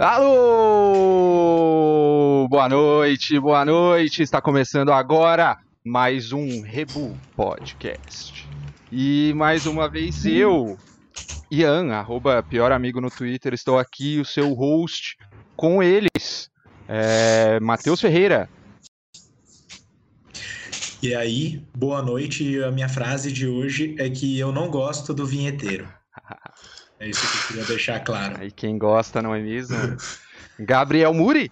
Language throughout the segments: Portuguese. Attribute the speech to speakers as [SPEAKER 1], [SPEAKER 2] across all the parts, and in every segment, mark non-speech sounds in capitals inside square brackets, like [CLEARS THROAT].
[SPEAKER 1] Alô! Boa noite, boa noite. Está começando agora mais um Rebu Podcast. E mais uma vez eu, Ian, arroba pior amigo no Twitter, estou aqui, o seu host, com eles. É, Matheus Ferreira.
[SPEAKER 2] E aí, boa noite. A minha frase de hoje é que eu não gosto do vinheteiro. [LAUGHS] É isso que eu queria deixar claro.
[SPEAKER 1] Aí quem gosta, não é mesmo? Gabriel Muri.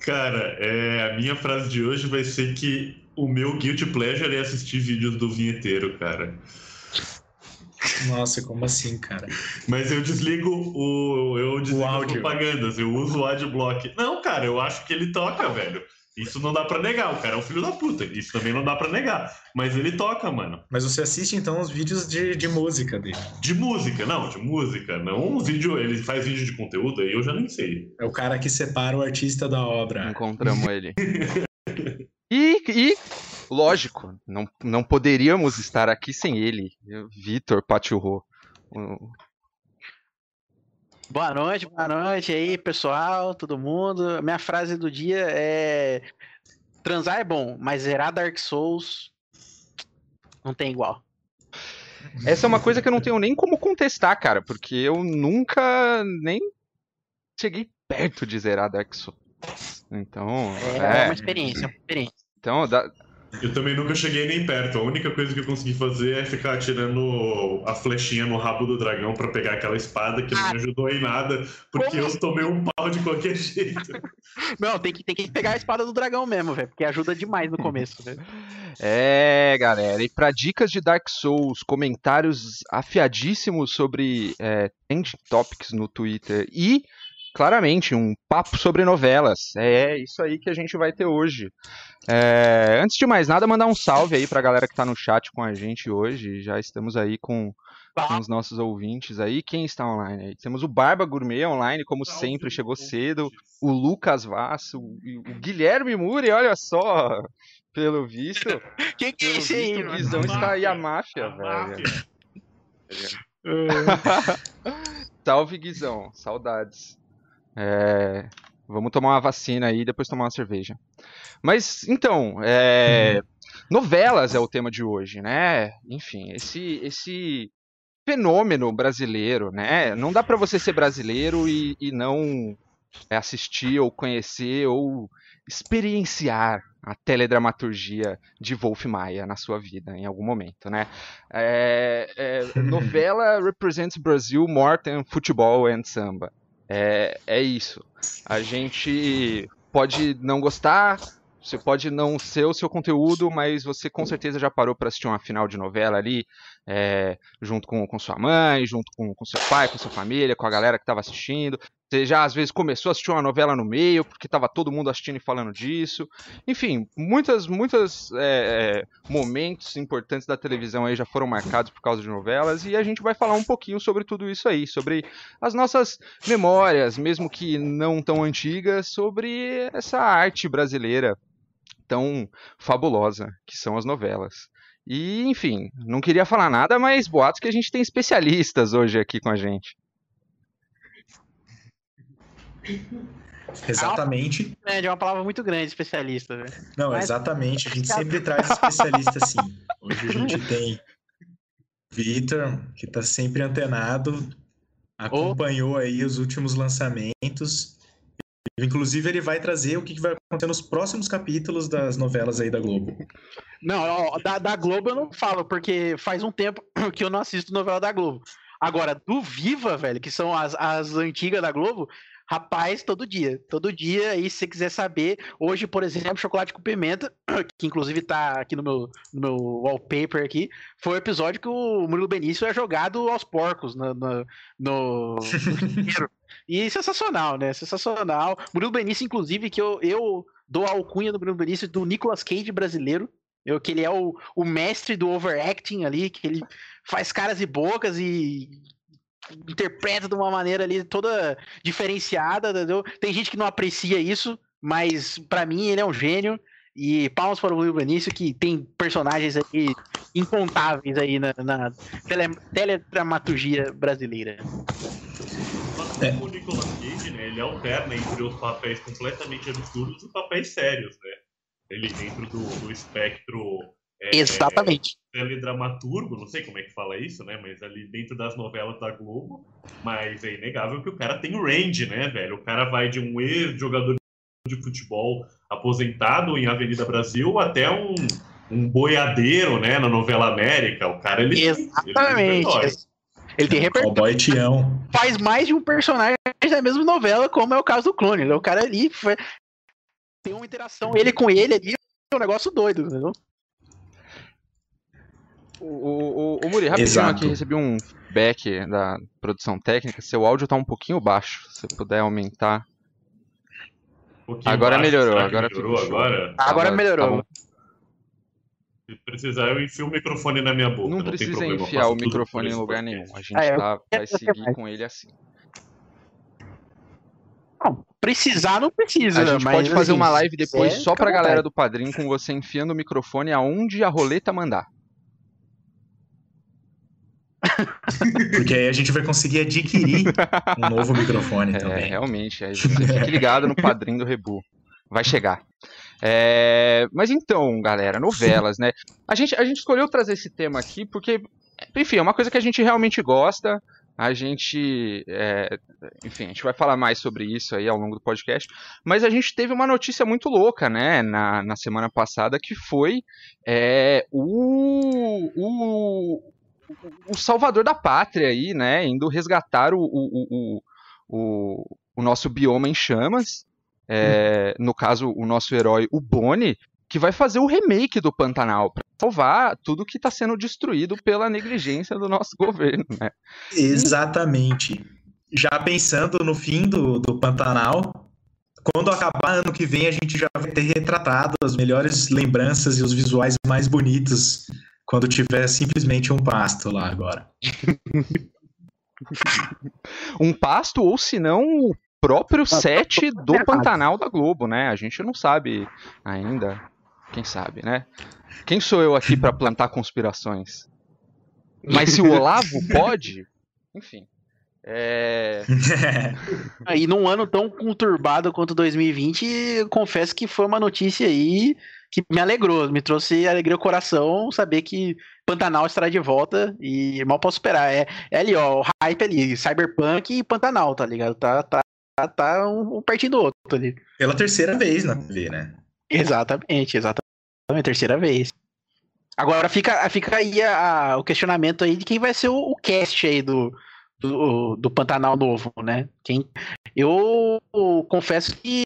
[SPEAKER 3] Cara, é, a minha frase de hoje vai ser que o meu guilty pleasure é assistir vídeos do vinheteiro, cara.
[SPEAKER 2] Nossa, como assim, cara?
[SPEAKER 3] Mas eu desligo o. Eu desligo o as propagandas, eu uso o adblock. Não, cara, eu acho que ele toca, velho. Isso não dá para negar, o cara é um filho da puta. Isso também não dá para negar. Mas ele toca, mano.
[SPEAKER 2] Mas você assiste então os vídeos de, de música dele?
[SPEAKER 3] De música, não, de música. Não um vídeo, ele faz vídeo de conteúdo aí, eu já nem sei.
[SPEAKER 2] É o cara que separa o artista da obra.
[SPEAKER 1] Encontramos ele. [LAUGHS] e, e, lógico, não, não poderíamos estar aqui sem ele, Vitor Paturro.
[SPEAKER 4] Boa noite, boa noite aí, pessoal, todo mundo. Minha frase do dia é: transar é bom, mas zerar Dark Souls não tem igual.
[SPEAKER 1] Essa é uma coisa que eu não tenho nem como contestar, cara, porque eu nunca nem cheguei perto de zerar Dark Souls. Então.
[SPEAKER 4] É, é uma experiência, é uma experiência.
[SPEAKER 1] Então, dá,
[SPEAKER 3] eu também nunca cheguei nem perto. A única coisa que eu consegui fazer é ficar atirando a flechinha no rabo do dragão para pegar aquela espada que não me ah. ajudou em nada, porque eu tomei um pau de qualquer [LAUGHS] jeito.
[SPEAKER 4] Não, tem que, tem que pegar a espada do dragão mesmo, velho, porque ajuda demais no começo, velho. [LAUGHS]
[SPEAKER 1] É, galera. E para dicas de Dark Souls, comentários afiadíssimos sobre é, topics no Twitter e claramente, um papo sobre novelas. É isso aí que a gente vai ter hoje. É, antes de mais nada, mandar um salve aí pra galera que tá no chat com a gente hoje. Já estamos aí com, com os nossos ouvintes aí. Quem está online aí? Temos o Barba Gourmet online, como sempre, chegou cedo. O Lucas Vasso, o, Guilherme Muri, olha só. Pelo visto. [LAUGHS]
[SPEAKER 4] Quem que é esse aí?
[SPEAKER 1] O Guizão está aí, a máfia, a velho. Máfia. [LAUGHS] Salve, Guizão. Saudades. É, vamos tomar uma vacina aí e depois tomar uma cerveja. Mas, então, é, novelas é o tema de hoje, né? Enfim, esse, esse fenômeno brasileiro, né? Não dá para você ser brasileiro e, e não assistir ou conhecer ou experienciar a teledramaturgia de Wolf Maia na sua vida, em algum momento, né? É, é, novela represents Brazil more than football and samba. É, é isso. A gente pode não gostar, você pode não ser o seu conteúdo, mas você com certeza já parou para assistir uma final de novela ali, é, junto com, com sua mãe, junto com, com seu pai, com sua família, com a galera que estava assistindo. Você já às vezes começou a assistir uma novela no meio, porque estava todo mundo assistindo e falando disso. Enfim, muitas, muitos é, é, momentos importantes da televisão aí já foram marcados por causa de novelas, e a gente vai falar um pouquinho sobre tudo isso aí, sobre as nossas memórias, mesmo que não tão antigas, sobre essa arte brasileira tão fabulosa que são as novelas. E, enfim, não queria falar nada, mas boatos que a gente tem especialistas hoje aqui com a gente.
[SPEAKER 2] Exatamente.
[SPEAKER 4] É, é uma palavra muito grande, especialista. Né?
[SPEAKER 2] Não, mas... exatamente. A gente sempre traz especialista sim. Hoje a gente [LAUGHS] tem Vitor, que está sempre antenado, acompanhou aí os últimos lançamentos Inclusive, ele vai trazer o que vai acontecer nos próximos capítulos das novelas aí da Globo.
[SPEAKER 4] Não, da, da Globo eu não falo, porque faz um tempo [COUGHS] que eu não assisto novela da Globo. Agora, do Viva, velho, que são as, as antigas da Globo, Rapaz, todo dia. Todo dia, aí se você quiser saber. Hoje, por exemplo, chocolate com pimenta, [CLEARS THROAT] que inclusive tá aqui no meu, no meu wallpaper aqui, foi o episódio que o Murilo Benício é jogado aos porcos no. no, [LAUGHS] no... e sensacional, né? Sensacional. Murilo Benício, inclusive, que eu, eu dou a alcunha do Murilo Benício do Nicolas Cage brasileiro. Eu, que ele é o, o mestre do overacting ali, que ele faz caras e bocas e interpreta de uma maneira ali toda diferenciada, entendeu? Tem gente que não aprecia isso, mas para mim ele é um gênio. E palmas para o Will Benício, que tem personagens aí incontáveis aí na, na tele, teledramaturgia brasileira.
[SPEAKER 3] é. o Nicolas Cage, né, ele alterna entre os papéis completamente absurdos e papéis sérios, né? Ele dentro do, do espectro
[SPEAKER 4] é, Exatamente.
[SPEAKER 3] Teledramaturgo, não sei como é que fala isso, né? Mas ali dentro das novelas da Globo. Mas é inegável que o cara tem range, né, velho? O cara vai de um ex-jogador de futebol aposentado em Avenida Brasil até um, um boiadeiro, né, na novela América. O cara, ele.
[SPEAKER 4] Exatamente. Ele, ele tem
[SPEAKER 2] repertório. Tião.
[SPEAKER 4] Faz mais de um personagem da mesma novela, como é o caso do clone. O cara ali foi... tem uma interação, ele com ele ali, é um negócio doido, entendeu?
[SPEAKER 1] O, o, o Muri, rapidinho Exato. aqui, recebi um back da produção técnica. Seu áudio tá um pouquinho baixo. Se puder aumentar. Um agora baixo, melhorou. Agora,
[SPEAKER 3] melhorou agora?
[SPEAKER 4] agora melhorou. Tá
[SPEAKER 3] Se precisar, eu enfio o microfone na minha boca.
[SPEAKER 1] Não, não precisa enfiar o microfone em lugar nenhum. A gente ah, tá, vai seguir com ele assim.
[SPEAKER 4] Não, precisar não precisa.
[SPEAKER 1] A gente pode fazer assim, uma live depois é, só pra galera do padrinho com você enfiando o microfone aonde a roleta mandar.
[SPEAKER 2] Porque aí a gente vai conseguir adquirir um novo microfone [LAUGHS] é, também.
[SPEAKER 1] Realmente, aí você fique ligado no padrinho do Rebu. Vai chegar. É, mas então, galera, novelas, né? A gente, a gente escolheu trazer esse tema aqui porque, enfim, é uma coisa que a gente realmente gosta. A gente, é, enfim, a gente vai falar mais sobre isso aí ao longo do podcast. Mas a gente teve uma notícia muito louca, né, na, na semana passada, que foi é, o, o, o salvador da pátria aí, né? Indo resgatar o, o, o, o, nosso bioma em chamas. É, hum. No caso, o nosso herói, o Boni, que vai fazer o remake do Pantanal para salvar tudo que está sendo destruído pela negligência do nosso [LAUGHS] governo, né?
[SPEAKER 2] Exatamente. Já pensando no fim do, do Pantanal, quando acabar ano que vem, a gente já vai ter retratado as melhores lembranças e os visuais mais bonitos quando tiver simplesmente um pasto lá agora. [LAUGHS]
[SPEAKER 1] um pasto ou se não o próprio set do Pantanal da Globo, né? A gente não sabe ainda. Quem sabe, né? Quem sou eu aqui para plantar conspirações? Mas se o Olavo [LAUGHS] pode, enfim. É... [LAUGHS]
[SPEAKER 4] e num ano tão conturbado quanto 2020, confesso que foi uma notícia aí que me alegrou, me trouxe alegria ao coração saber que Pantanal estará de volta e mal posso esperar. É, é ali, ó, o hype ali, Cyberpunk e Pantanal, tá ligado? Tá, tá, tá um, um pertinho do outro ali.
[SPEAKER 2] Pela terceira vez na TV, né?
[SPEAKER 4] Exatamente, exatamente, terceira vez. Agora fica, fica aí a, a, o questionamento aí de quem vai ser o, o cast aí do, do, do Pantanal novo, né? Quem, eu confesso que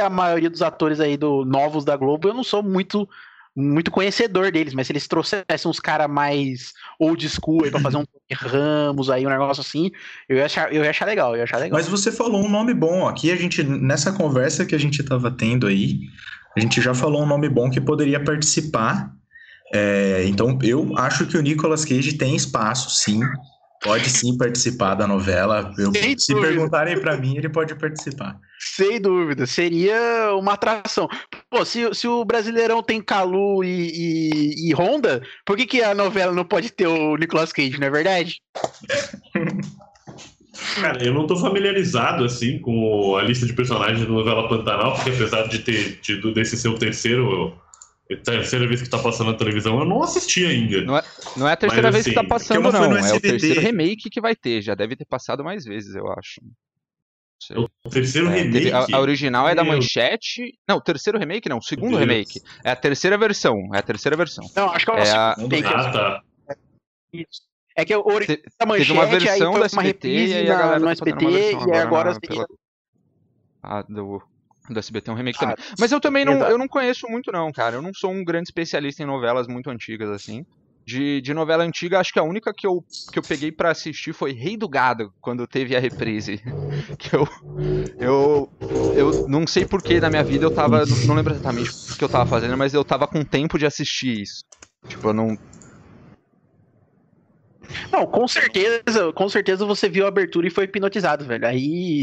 [SPEAKER 4] a maioria dos atores aí do novos da Globo, eu não sou muito muito conhecedor deles, mas se eles trouxessem uns caras mais old school aí pra fazer um [LAUGHS] Ramos aí, um negócio assim, eu ia, achar, eu ia achar legal, eu ia achar legal.
[SPEAKER 2] Mas você falou um nome bom. Aqui a gente, nessa conversa que a gente tava tendo aí, a gente já falou um nome bom que poderia participar. É, então eu acho que o Nicolas Cage tem espaço, sim. Pode sim participar da novela. Eu, se dúvida. perguntarem para mim, ele pode participar.
[SPEAKER 4] Sem dúvida, seria uma atração. Pô, se, se o Brasileirão tem Calu e, e, e, Honda, por que, que a novela não pode ter o Nicolas Cage, não é verdade? [LAUGHS]
[SPEAKER 3] Cara, eu não tô familiarizado, assim, com a lista de personagens da novela Pantanal, porque apesar de ter tido desse ser o terceiro é a terceira vez que tá passando na televisão, eu não assisti ainda.
[SPEAKER 1] Não é, não é a terceira Mas, vez assim, que tá passando, não. É o terceiro remake que vai ter. Já deve ter passado mais vezes, eu acho.
[SPEAKER 3] É o terceiro é, remake.
[SPEAKER 1] A, a, original é da Manchete. Não, o terceiro remake não, o segundo remake. É a terceira versão. É a terceira versão.
[SPEAKER 4] Não, acho que é, o
[SPEAKER 3] é a... Ah, tá.
[SPEAKER 4] É que o original da Manchete,
[SPEAKER 1] teve uma versão da SBT e aí a galera
[SPEAKER 4] no SBT e agora, agora pela...
[SPEAKER 1] a, do do SBT um remake ah, também. Mas eu também não, eu não conheço muito, não, cara. Eu não sou um grande especialista em novelas muito antigas, assim. De, de novela antiga, acho que a única que eu, que eu peguei para assistir foi Rei do Gado, quando teve a reprise. [LAUGHS] que eu, eu, eu não sei porquê na minha vida eu tava. Não, não lembro exatamente o que eu tava fazendo, mas eu tava com tempo de assistir isso. Tipo, eu não.
[SPEAKER 4] Não, com certeza, com certeza você viu a abertura e foi hipnotizado, velho. Aí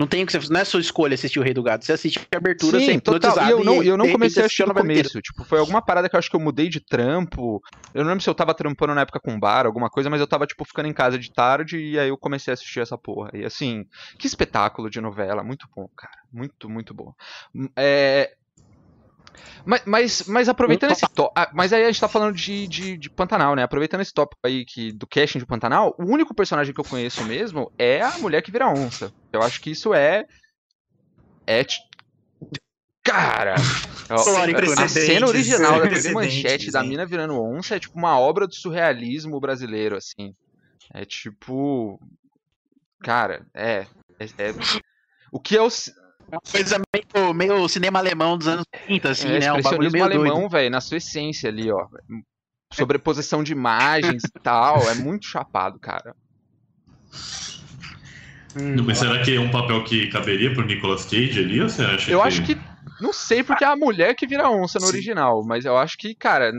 [SPEAKER 4] Não tem que não é sua escolha assistir o Rei do Gado. Você assiste a abertura,
[SPEAKER 1] Sim,
[SPEAKER 4] você é
[SPEAKER 1] total. E eu não, eu não comecei a assistir no começo. Tipo, foi alguma parada que eu acho que eu mudei de trampo. Eu não lembro se eu tava trampando na época com bar, alguma coisa, mas eu tava, tipo, ficando em casa de tarde e aí eu comecei a assistir essa porra. E assim, que espetáculo de novela. Muito bom, cara. Muito, muito bom. É, mas, mas, mas aproveitando esse tópico. Ah, mas aí a gente tá falando de, de, de, Pantanal, né? Aproveitando esse tópico aí que, do casting de Pantanal, o único personagem que eu conheço mesmo é a mulher que vira onça. Eu acho que isso é. É. Cara! a cena original da TV Manchete da mina virando onça é tipo uma obra do surrealismo brasileiro, assim. É tipo. Cara, é. é, é... O que é o
[SPEAKER 4] uma coisa meio, meio cinema alemão dos anos 30, assim, é, né? Um bagulho meio
[SPEAKER 1] alemão, velho, na sua essência ali, ó. Sobreposição de imagens e tal. É muito chapado, cara.
[SPEAKER 3] Hum, mas será que é um papel que caberia pro Nicolas Cage ali? Ou você acha
[SPEAKER 1] eu
[SPEAKER 3] que...
[SPEAKER 1] acho que. Não sei porque é a mulher que vira onça no Sim. original, mas eu acho que, cara.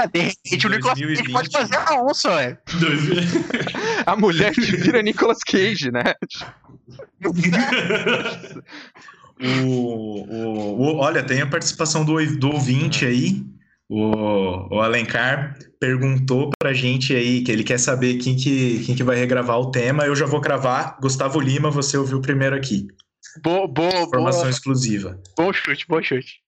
[SPEAKER 4] É, de repente o Nicolas Cage pode fazer a onça, ué. [LAUGHS]
[SPEAKER 1] a mulher que vira Nicolas Cage, né?
[SPEAKER 2] O, o, o, olha, tem a participação do, do ouvinte aí. O, o Alencar perguntou pra gente aí que ele quer saber quem que, quem que vai regravar o tema. Eu já vou cravar. Gustavo Lima, você ouviu primeiro aqui.
[SPEAKER 4] Boa, boa,
[SPEAKER 2] Informação
[SPEAKER 4] boa.
[SPEAKER 2] exclusiva.
[SPEAKER 4] Bom chute, bom chute.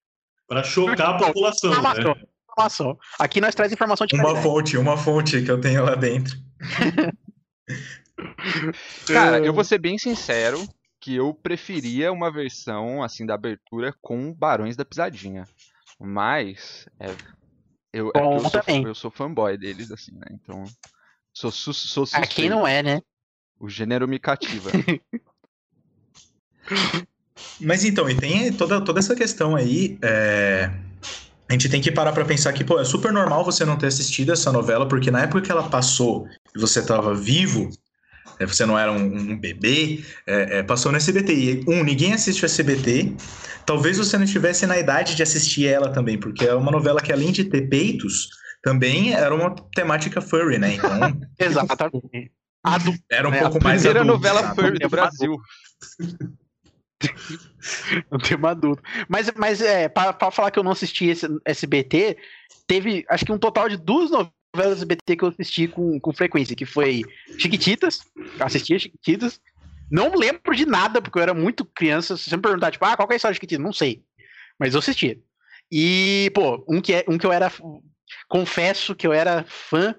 [SPEAKER 3] Para chocar a população. Informação, né?
[SPEAKER 4] informação. Aqui nós traz informação de
[SPEAKER 2] Uma qualidade. fonte, uma fonte que eu tenho lá dentro. [LAUGHS]
[SPEAKER 1] Cara, eu vou ser bem sincero que eu preferia uma versão assim da abertura com Barões da Pisadinha. Mas é, eu, é eu, sou, eu, sou, fanboy deles, assim, né? Então. Sou, sou, sou suspeito.
[SPEAKER 4] Aqui não é, né?
[SPEAKER 1] O gênero me cativa. [LAUGHS]
[SPEAKER 2] Mas então, e tem toda, toda essa questão aí. É... A gente tem que parar para pensar que, pô, é super normal você não ter assistido essa novela, porque na época que ela passou e você tava vivo, é, você não era um, um bebê, é, é, passou no SBT. E, um, ninguém assiste o SBT. Talvez você não estivesse na idade de assistir ela também, porque é uma novela que, além de ter peitos, também era uma temática furry, né? Então. [LAUGHS]
[SPEAKER 4] Exatamente.
[SPEAKER 2] Era um é, pouco mais.
[SPEAKER 1] A primeira novela sabe? furry do Brasil. [LAUGHS]
[SPEAKER 4] um tema adulto. Mas, mas é, pra, pra, falar que eu não assisti esse SBT, teve acho que um total de duas novelas novelas SBT que eu assisti com, com frequência, que foi Chiquititas, assistia Chiquititas, não lembro de nada, porque eu era muito criança, se você me perguntar, tipo, ah, qual é a história de Chiquititas? Não sei, mas eu assistia. E, pô, um que, é, um que eu era, confesso que eu era fã,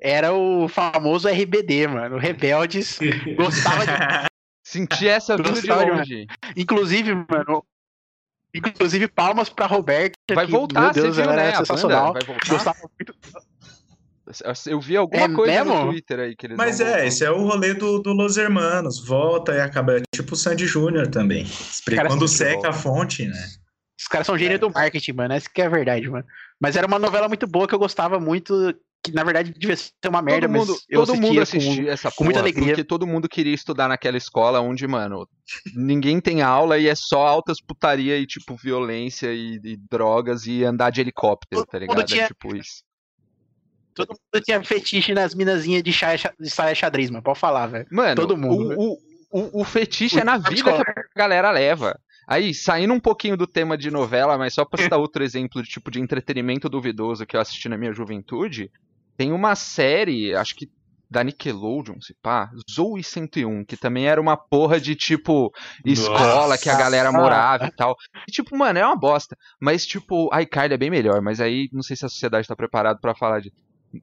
[SPEAKER 4] era o famoso RBD, mano, Rebeldes, [LAUGHS] gostava de...
[SPEAKER 1] Senti essa vida de longe.
[SPEAKER 4] Inclusive, mano, Inclusive, palmas pra Roberta.
[SPEAKER 1] Vai que, voltar, Deus, você viu, né? Sensacional. Vai voltar. Gostava muito. Eu vi alguma é coisa mesmo? no Twitter aí que eles
[SPEAKER 2] Mas é, voltar. esse é o rolê do, do Los Hermanos. Volta e acaba. É tipo o Sandy Júnior também. Quando seca a fonte, né?
[SPEAKER 4] Os caras são gênio é. do marketing, mano. Essa que é a verdade, mano. Mas era uma novela muito boa que eu gostava muito. Que na verdade devia ser uma merda, todo mundo, mas eu todo mundo assistia com, essa porra, com muita alegria.
[SPEAKER 1] Porque todo mundo queria estudar naquela escola onde, mano, ninguém tem aula e é só altas putaria e, tipo, violência e, e drogas e andar de helicóptero, tá ligado? É tinha... É tipo isso.
[SPEAKER 4] Todo mundo tinha fetiche nas minazinhas de, de saia xadrez, mano. Pode falar, velho.
[SPEAKER 1] Mano,
[SPEAKER 4] todo
[SPEAKER 1] mundo. O, o, o, fetiche o é na vida que a galera leva. Aí, saindo um pouquinho do tema de novela, mas só pra citar outro exemplo de tipo de entretenimento duvidoso que eu assisti na minha juventude, tem uma série, acho que da Nickelodeon, se pá, Zoe 101, que também era uma porra de tipo escola Nossa. que a galera morava e tal. E, tipo, mano, é uma bosta. Mas, tipo, a iCarly é bem melhor, mas aí não sei se a sociedade tá preparada para falar de.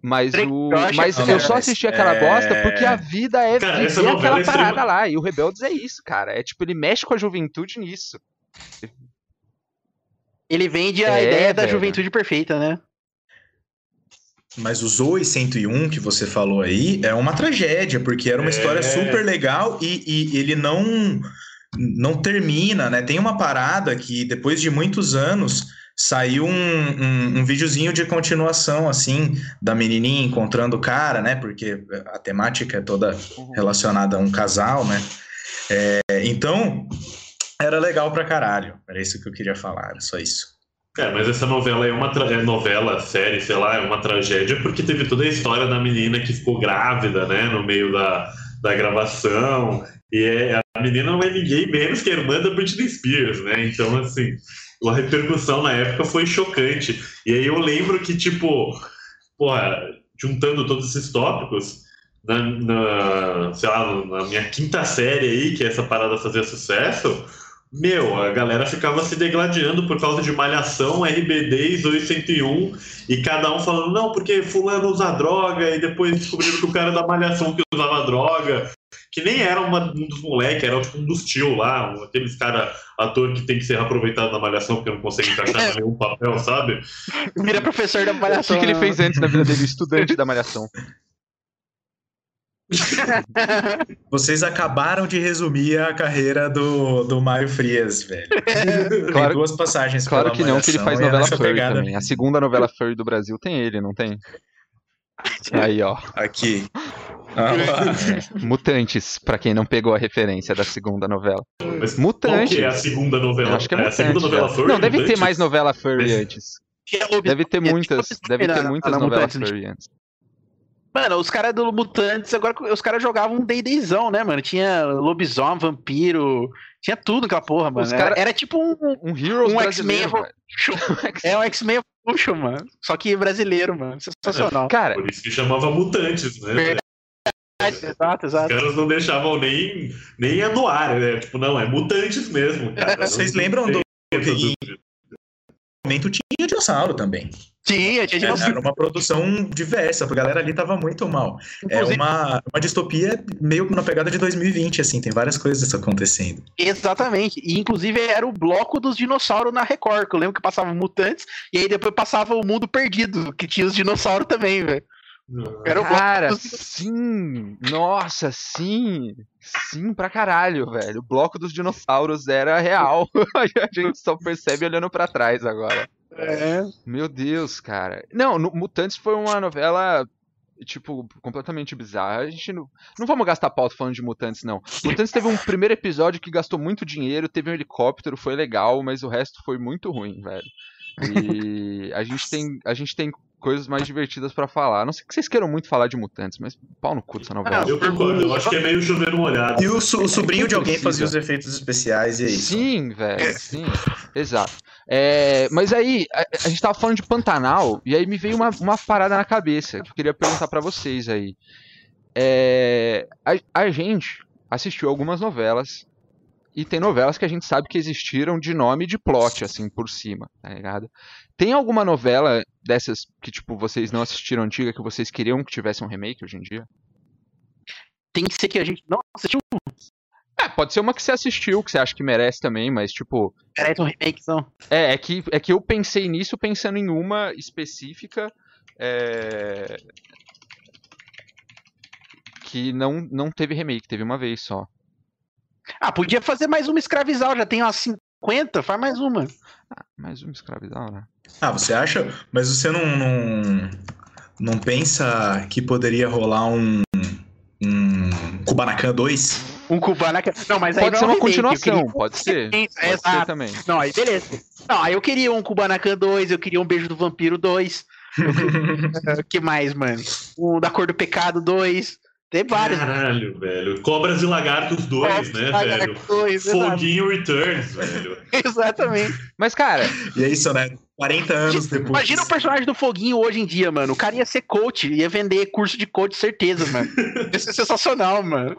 [SPEAKER 1] Mas o. Mas eu só assisti aquela é... bosta porque a vida é cara, viver aquela é parada lá. E o Rebeldes é isso, cara. É tipo, ele mexe com a juventude nisso.
[SPEAKER 4] Ele vende a é, ideia da juventude perfeita, né?
[SPEAKER 2] Mas o Zoe 101 que você falou aí é uma tragédia, porque era uma é... história super legal e, e ele não não termina, né? Tem uma parada que depois de muitos anos saiu um, um, um, videozinho de continuação, assim, da menininha encontrando o cara, né? Porque a temática é toda relacionada a um casal, né? É, então, era legal pra caralho. Era isso que eu queria falar, era só isso.
[SPEAKER 3] É, mas essa novela é uma é novela, série, sei lá, é uma tragédia porque teve toda a história da menina que ficou grávida, né, no meio da, da gravação. E é, menina não é ninguém menos que a irmã da Britney Spears, né? Então, assim, a repercussão na época foi chocante. E aí eu lembro que, tipo, porra, juntando todos esses tópicos, na, na, sei lá, na minha quinta série aí, que essa parada fazia sucesso, meu, a galera ficava se degladiando por causa de malhação, RBD 201, e cada um falando, não, porque fulano usa droga, e depois descobriram que o cara da malhação que usava droga, que nem era uma, um dos moleques, era tipo um dos tio lá, um, aqueles cara, ator que tem que ser aproveitado na malhação porque não consegue encaixar em [LAUGHS] nenhum papel, sabe?
[SPEAKER 4] Vira professor da malhação.
[SPEAKER 1] O que, que ele fez antes na vida dele? Estudante da malhação. [LAUGHS]
[SPEAKER 2] Vocês acabaram de resumir a carreira do, do Mário Frias, velho. [LAUGHS] Claro, tem duas passagens
[SPEAKER 1] Claro que não, que ele faz novela furry pegada... também. A segunda novela furry do Brasil tem ele, não tem? Aí, ó.
[SPEAKER 2] Aqui.
[SPEAKER 1] Ah, [LAUGHS] é, Mutantes, pra quem não pegou a referência da segunda novela. Mas Mutantes. Qual
[SPEAKER 3] que é a segunda novela?
[SPEAKER 1] Eu acho que é, é a segunda novela furry. Não, deve Mutantes? ter mais novela furry antes. Deve ter muitas, deve ter muitas novelas furry antes.
[SPEAKER 4] Mano, os caras do Mutantes, agora os caras jogavam um D&Dzão, né, mano? Tinha lobisomem, vampiro, tinha tudo aquela porra, mano. Cara... Era, era, tipo um,
[SPEAKER 1] um Heroes
[SPEAKER 4] um X-Men [LAUGHS] É um X-Men Evolution, mano. Só que brasileiro, mano. Sensacional.
[SPEAKER 3] Cara, Por isso que chamava Mutantes, né? Verdade.
[SPEAKER 4] Exato, exato.
[SPEAKER 3] Os caras não deixavam nem, nem anuar, né? Tipo, não, é mutantes mesmo, cara.
[SPEAKER 2] Vocês lembram do. momento tinha dinossauro também.
[SPEAKER 4] Tinha, tinha dinossauro.
[SPEAKER 2] Era uma produção diversa, a galera ali tava muito mal. É Inclusive... É uma, uma distopia meio na pegada de 2020, assim, tem várias coisas acontecendo.
[SPEAKER 4] Exatamente. E inclusive era o bloco dos dinossauros na Record, que eu lembro que passava Mutantes, e aí depois passava o Mundo Perdido, que tinha os dinossauros também, velho.
[SPEAKER 1] Era Cara, sim! Nossa, sim! Sim, pra caralho, velho. O bloco dos dinossauros era real. [LAUGHS] a gente só percebe olhando para trás agora.
[SPEAKER 4] É.
[SPEAKER 1] Meu Deus, cara. Não, Mutantes foi uma novela tipo, completamente bizarra. A gente não, não vamos gastar pauta falando de Mutantes, não. Mutantes teve um primeiro episódio que gastou muito dinheiro, teve um helicóptero, foi legal, mas o resto foi muito ruim, velho. E a gente tem, a gente tem coisas mais divertidas para falar. Não sei que vocês queiram muito falar de mutantes, mas pau no cu dessa novela.
[SPEAKER 3] eu concordo, eu acho que é meio chover molhado.
[SPEAKER 2] E o, o sobrinho de alguém fazia os efeitos especiais e é isso.
[SPEAKER 1] Sim, velho, sim. Exato. É, mas aí, a, a, gente tava falando de Pantanal, e aí me veio uma, uma parada na cabeça que eu queria perguntar para vocês aí. É, a, a gente assistiu algumas novelas e tem novelas que a gente sabe que existiram de nome e de plot, assim, por cima, tá ligado? Tem alguma novela dessas que, tipo, vocês não assistiram antiga que vocês queriam que tivesse um remake hoje em dia?
[SPEAKER 4] Tem que ser que a gente não assistiu.
[SPEAKER 1] É, pode ser uma que você assistiu, que você acha que merece também, mas, tipo...
[SPEAKER 4] Merece um remake, não.
[SPEAKER 1] É, é que, é que eu pensei nisso pensando em uma específica, é... que não, não teve remake, teve uma vez só.
[SPEAKER 4] Ah, podia fazer mais uma escravizal, já tem umas 50, faz mais uma.
[SPEAKER 1] Ah, mais uma escravizal, né?
[SPEAKER 2] Ah, você acha? Mas você não, não, não pensa que poderia rolar um, um Kubanacan 2?
[SPEAKER 4] Um Kubanacan. Não, mas
[SPEAKER 1] pode
[SPEAKER 4] aí
[SPEAKER 1] ser uma continuação, queria... pode ser.
[SPEAKER 4] Pode Exato. ser também. Não, aí beleza. Não, aí eu queria um Kubanacan 2, eu queria um Beijo do Vampiro 2. [LAUGHS] O que mais, mano? Um Da Cor do Pecado 2. Tem vários.
[SPEAKER 3] Caralho, velho. Cobras e Lagartos 2, né, velho? Dois, Foguinho Returns, velho. [LAUGHS]
[SPEAKER 4] Exatamente.
[SPEAKER 1] Mas, cara.
[SPEAKER 2] E é isso, né? 40 anos depois.
[SPEAKER 4] Imagina o personagem do Foguinho hoje em dia, mano. O cara ia ser coach, ia vender curso de coach, certeza, mano. [LAUGHS] Ia ser sensacional, mano.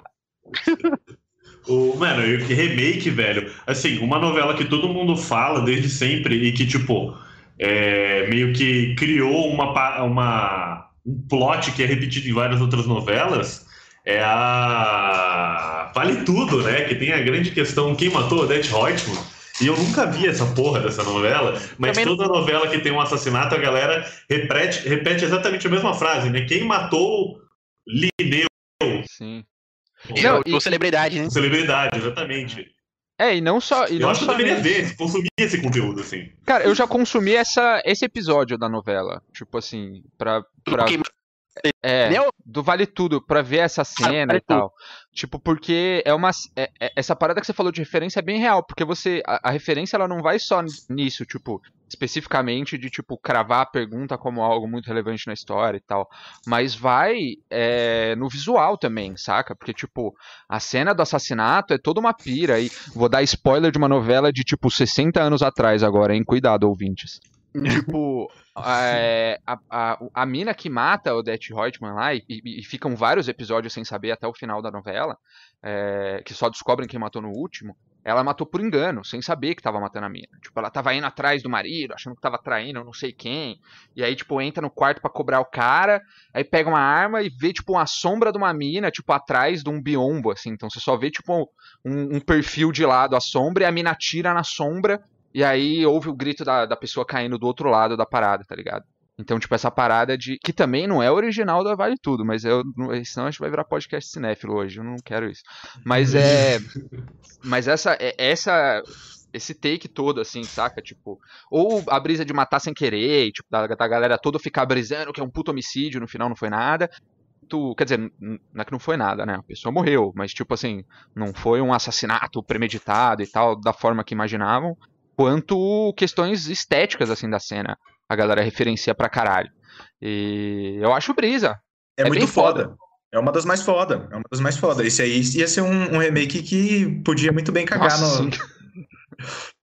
[SPEAKER 3] O, mano, que remake, velho. Assim, uma novela que todo mundo fala desde sempre e que, tipo, é, meio que criou uma, uma um plot que é repetido em várias outras novelas é a Vale Tudo, né? Que tem a grande questão quem matou Odette Reutemann. E eu nunca vi essa porra dessa novela, mas Também toda novela que tem um assassinato, a galera repete, repete exatamente a mesma frase, né? Quem matou Lineu?
[SPEAKER 1] Sim.
[SPEAKER 4] Não, e... celebridade, né?
[SPEAKER 3] Celebridade, exatamente.
[SPEAKER 1] É, e não só. E
[SPEAKER 3] eu
[SPEAKER 1] não
[SPEAKER 3] acho que eu deveria ver, consumir esse conteúdo, assim.
[SPEAKER 1] Cara, eu já consumi essa, esse episódio da novela. Tipo assim, pra. pra... É, do Vale Tudo, pra ver essa cena vale e tal. Tudo. Tipo, porque é uma. É, é, essa parada que você falou de referência é bem real, porque você. A, a, referência ela não vai só nisso, tipo. especificamente de, tipo, cravar a pergunta como algo muito relevante na história e tal. Mas vai é, no visual também, saca? Porque, tipo, a cena do assassinato é toda uma pira. E vou dar spoiler de uma novela de, tipo, 60 anos atrás agora, hein? Cuidado, ouvintes. Tipo, é, a, a, a mina que mata o Det Reutemann lá, e, e, e, ficam vários episódios sem saber até o final da novela, é, que só descobrem quem matou no último, ela matou por engano, sem saber que tava matando a mina. Tipo, ela tava indo atrás do marido, achando que tava traindo não sei quem. E aí, tipo, entra no quarto para cobrar o cara, aí pega uma arma e vê, tipo, uma sombra de uma mina, tipo, atrás de um biombo, assim. Então você só vê, tipo, um, um perfil de lado, a sombra, e a mina tira na sombra, e aí ouve o grito da, da pessoa caindo do outro lado da parada, tá ligado? Então, tipo, essa parada de. Que também não é original da Vale Tudo, mas eu. Senão a gente vai virar podcast cinéfilo hoje. Eu não quero isso. Mas é. [LAUGHS] mas essa. É, essa esse take todo, assim, saca? Tipo, ou a brisa de matar sem querer, tipo, da, da galera toda ficar brisando que é um puto homicídio, no final não foi nada. Tu, quer dizer, não é que não foi nada, né? A pessoa morreu, mas, tipo assim, não foi um assassinato premeditado e tal, da forma que imaginavam, quanto questões estéticas, assim, da cena a galera referencia pra caralho. E eu acho brisa.
[SPEAKER 2] É, é muito foda. foda. É uma das mais foda. É uma das mais foda. Esse aí ia ser um, um remake que podia muito bem cagar Nossa, no. [LAUGHS]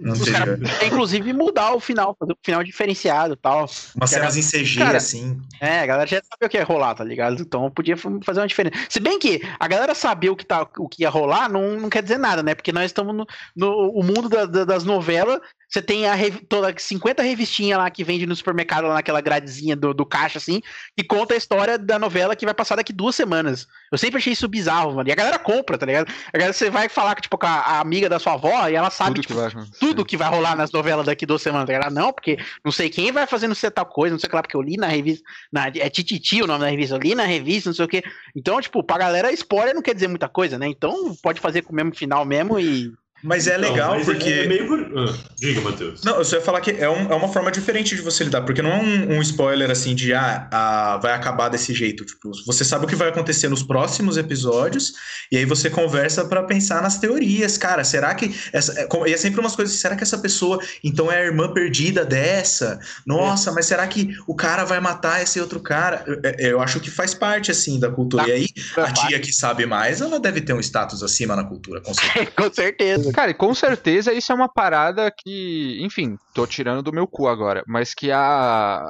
[SPEAKER 4] Não Os cara, inclusive mudar o final, fazer o final diferenciado e tal.
[SPEAKER 2] Umas cenas em CG, cara, assim.
[SPEAKER 4] É, a galera já sabe o que ia rolar, tá ligado? Então podia fazer uma diferença. Se bem que a galera saber o que, tá, o que ia rolar não, não quer dizer nada, né? Porque nós estamos no, no o mundo da, da, das novelas você tem a toda 50 revistinhas lá que vende no supermercado, lá naquela gradezinha do, do caixa, assim, que conta a história da novela que vai passar daqui duas semanas. Eu sempre achei isso bizarro, mano. E a galera compra, tá ligado? A galera, você vai falar tipo, com a, a amiga da sua avó e ela sabe tudo, tipo, que, vai, tudo que vai rolar nas novelas daqui duas semanas. Tá ligado? Não, porque não sei quem vai fazendo ser tal coisa, não sei o que lá, porque eu li na revista. Na, é Tititi o nome da revista, eu li na revista, não sei o que. Então, tipo, pra galera, spoiler não quer dizer muita coisa, né? Então pode fazer com o mesmo final mesmo e
[SPEAKER 2] mas é legal mas porque. É
[SPEAKER 3] meio... Ah, diga, Matheus.
[SPEAKER 2] Não, eu só ia falar que é, um, é uma forma diferente de você lidar, porque não é um, um spoiler assim de ah, ah, vai acabar desse jeito. Tipo, você sabe o que vai acontecer nos próximos episódios, e aí você conversa para pensar nas teorias. Cara, será que. Essa, é, e é sempre umas coisas, será que essa pessoa então é a irmã perdida dessa? Nossa, é. mas será que o cara vai matar esse outro cara? Eu, é, eu acho que faz parte, assim, da cultura. Tá. E aí, a tia que sabe mais, ela deve ter um status acima na cultura, com certeza. [LAUGHS]
[SPEAKER 4] com certeza.
[SPEAKER 1] Cara, e com certeza isso é uma parada que, enfim, tô tirando do meu cu agora, mas que a,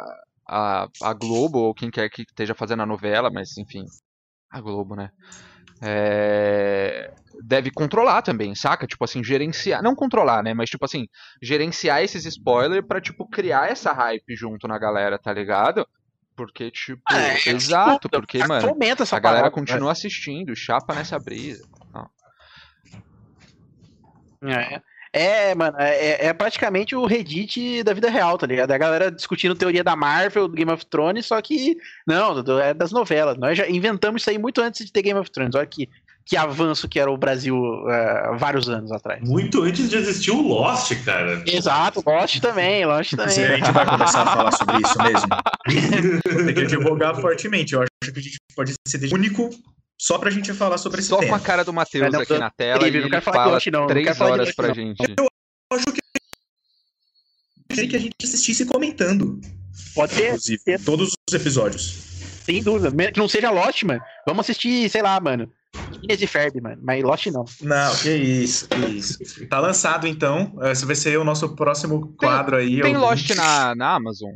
[SPEAKER 1] a, a Globo, ou quem quer que esteja fazendo a novela, mas enfim, a Globo, né? É, deve controlar também, saca? Tipo assim, gerenciar, não controlar, né? Mas tipo assim, gerenciar esses spoilers para tipo criar essa hype junto na galera, tá ligado? Porque tipo, é, exato, porque mano, a galera continua né? assistindo, chapa nessa brisa.
[SPEAKER 4] É, é, mano, é, é, praticamente o Reddit da vida real, tá ligado? É a galera discutindo teoria da Marvel, do Game of Thrones, só que não, é das novelas. Nós já inventamos isso aí muito antes de ter Game of Thrones. Olha que, que avanço que era o Brasil uh, vários anos atrás.
[SPEAKER 3] Muito antes de existir o Lost, cara.
[SPEAKER 4] Exato, Lost também, Lost também.
[SPEAKER 2] a gente vai começar a falar sobre isso mesmo. [LAUGHS] Tem que divulgar fortemente. Eu acho que a gente pode ser o único só pra gente falar sobre esse
[SPEAKER 1] só
[SPEAKER 2] tema.
[SPEAKER 1] Só com a cara do Matheus aqui na tela e ele fala Yoshi, não. três não horas pra gente.
[SPEAKER 2] Eu acho que que a gente assistisse comentando.
[SPEAKER 4] Pode ser.
[SPEAKER 2] Todos os episódios.
[SPEAKER 4] Sem dúvida. Que não seja Lost, mano. Vamos assistir, sei lá, mano. Phineas e Ferb, mano. Mas Lost não.
[SPEAKER 2] Não, que isso, que isso. Tá lançado, então. Esse vai ser o nosso próximo quadro
[SPEAKER 1] tem,
[SPEAKER 2] aí.
[SPEAKER 1] Tem Lost na, na Amazon?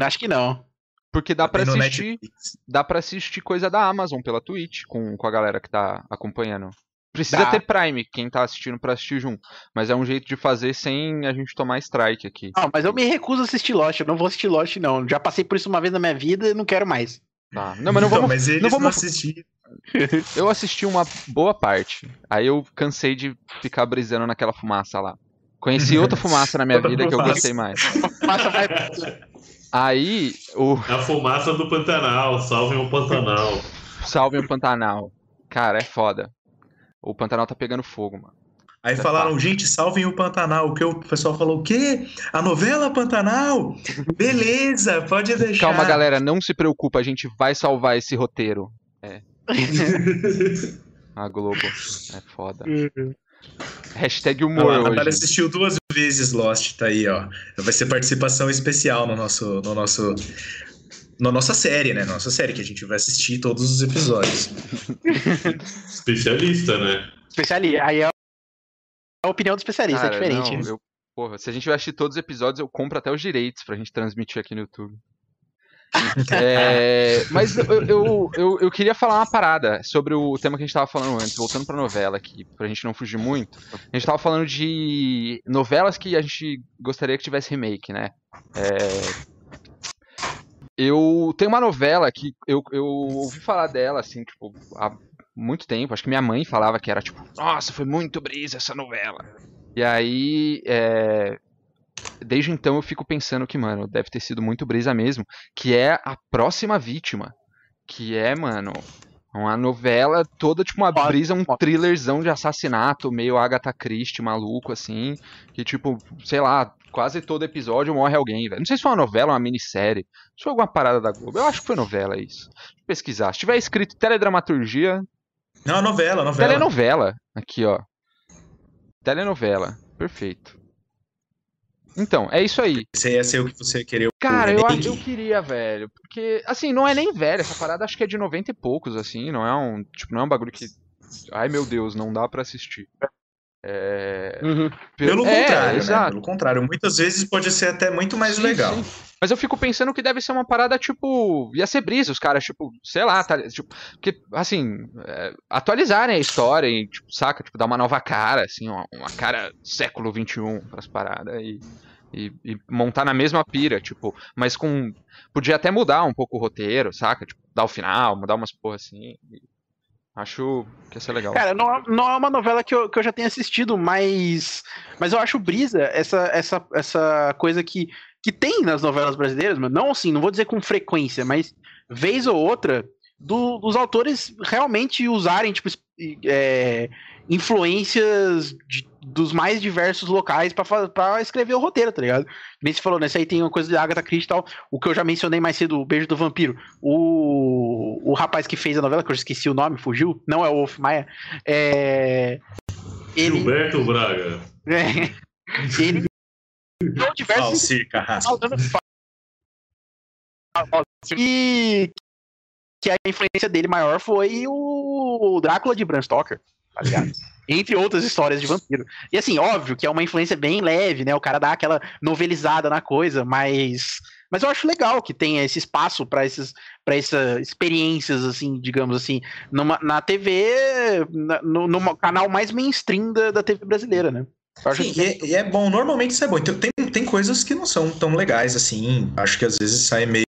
[SPEAKER 4] Acho que não.
[SPEAKER 1] Porque dá para assistir, dá para assistir coisa da Amazon pela Twitch com, com a galera que tá acompanhando. Precisa dá. ter Prime, quem tá assistindo para assistir junto. Mas é um jeito de fazer sem a gente tomar strike aqui.
[SPEAKER 4] Não, mas eu me recuso a assistir Lost. Eu não vou assistir Lost, não. Já passei por isso uma vez na minha vida e não quero mais.
[SPEAKER 1] Tá. Não, mas não vamos.
[SPEAKER 2] mas eles
[SPEAKER 1] não vamos
[SPEAKER 2] não assistir. [LAUGHS]
[SPEAKER 1] Eu assisti uma boa parte. Aí eu cansei de ficar brisando naquela fumaça lá. Conheci [LAUGHS] outra fumaça na minha vida que eu gostei mais. Fumaça vai [LAUGHS] Aí, o.
[SPEAKER 3] A fumaça do Pantanal, salvem o Pantanal. [LAUGHS]
[SPEAKER 1] salvem o Pantanal. Cara, é foda. O Pantanal tá pegando fogo, mano.
[SPEAKER 2] Aí é falaram, gente, salvem o Pantanal. O que o pessoal falou, o quê? A novela Pantanal? Beleza, pode deixar.
[SPEAKER 1] Calma, galera, não se preocupa, a gente vai salvar esse roteiro. É. [LAUGHS] a Globo. É foda. [LAUGHS] Hashtag humor ah,
[SPEAKER 2] hoje. assistiu duas vezes Lost, tá aí, ó. Vai ser participação especial no nosso, no nosso, na nossa série, né? Nossa série, que a gente vai assistir todos os episódios. [LAUGHS]
[SPEAKER 3] Especialista, né?
[SPEAKER 4] Especialista. Aí é a opinião do especialista, é Cara, é diferente. Não,
[SPEAKER 1] eu, porra, se a gente vai assistir todos os episódios, eu compro até os direitos pra gente transmitir aqui no YouTube. É, mas eu, eu, eu, eu, queria falar uma parada sobre o tema que a gente estava falando antes, voltando pra novela aqui, pra gente não fugir muito. A gente estava falando de novelas que a gente gostaria que tivesse remake, né? É, eu tenho uma novela que eu, eu ouvi falar dela, assim, tipo, há muito tempo. Acho que minha mãe falava que era, tipo, nossa, foi muito brisa essa novela. E aí, é... desde então eu fico pensando que, mano, deve ter sido muito brisa mesmo. Que é A Próxima Vítima. Que é, mano, uma novela toda, tipo, uma brisa, um thrillerzão de assassinato, meio Agatha Christie, maluco, assim. Que, tipo, sei lá, quase todo episódio morre alguém, velho. Não sei se foi uma novela ou uma minissérie. Se foi alguma parada da Globo. Eu acho que foi novela isso. Deixa eu pesquisar. Se tiver escrito teledramaturgia.
[SPEAKER 2] Não, novela, novela.
[SPEAKER 1] Telenovela. Aqui, ó. Telenovela. Perfeito. Então, é isso aí.
[SPEAKER 2] Esse ia ser o que você queria.
[SPEAKER 1] Cara, eu, eu queria, velho. Porque, assim, não é nem velho. Essa parada acho que é de 90 e poucos, assim. Não é um. Tipo, não é um bagulho que. Ai meu Deus, não dá para assistir.
[SPEAKER 2] É... Uhum. Pelo, é, contrário, né? Pelo contrário, muitas vezes pode ser até muito mais sim, legal. Sim.
[SPEAKER 1] Mas eu fico pensando que deve ser uma parada tipo. Ia ser brisa, os caras, tipo, sei lá, tá, tipo, porque, assim, é, atualizarem a história e, tipo, saca, tipo, dar uma nova cara, assim, uma, uma cara século XXI pras paradas e, e, e, montar na mesma pira, tipo, mas com. Podia até mudar um pouco o roteiro, saca? Tipo, dar o final, mudar umas porra assim. E, Acho que ia ser legal.
[SPEAKER 4] Cara, não, não é uma novela que eu, que eu já tenho assistido, mas. Mas eu acho brisa essa, essa, essa coisa que, que tem nas novelas brasileiras, mas não assim, não vou dizer com frequência, mas vez ou outra, do, dos autores realmente usarem, tipo, é, influências de, dos mais diversos locais para escrever o roteiro, tá ligado? Nem se falou, nesse aí tem uma coisa de Agatha Christie e tal, o que eu já mencionei mais cedo, o Beijo do Vampiro. O, o rapaz que fez a novela, que eu esqueci o nome, fugiu, não é o Wolf Maia, é...
[SPEAKER 3] Ele... Gilberto Braga.
[SPEAKER 4] É, ele diversos... E que a influência dele maior foi o Drácula de Bram Stoker tá ligado? Entre outras histórias de vampiro. E assim, óbvio que é uma influência bem leve, né? O cara dá aquela novelizada na coisa, mas. Mas eu acho legal que tenha esse espaço para esses para essas experiências, assim, digamos assim, numa, na TV, na, no, no, canal mais mainstream da, da TV brasileira, né?
[SPEAKER 2] Sim, que... e, é bom, normalmente isso é bom. Então, tem, tem coisas que não são tão legais assim. Acho que às vezes sai meio.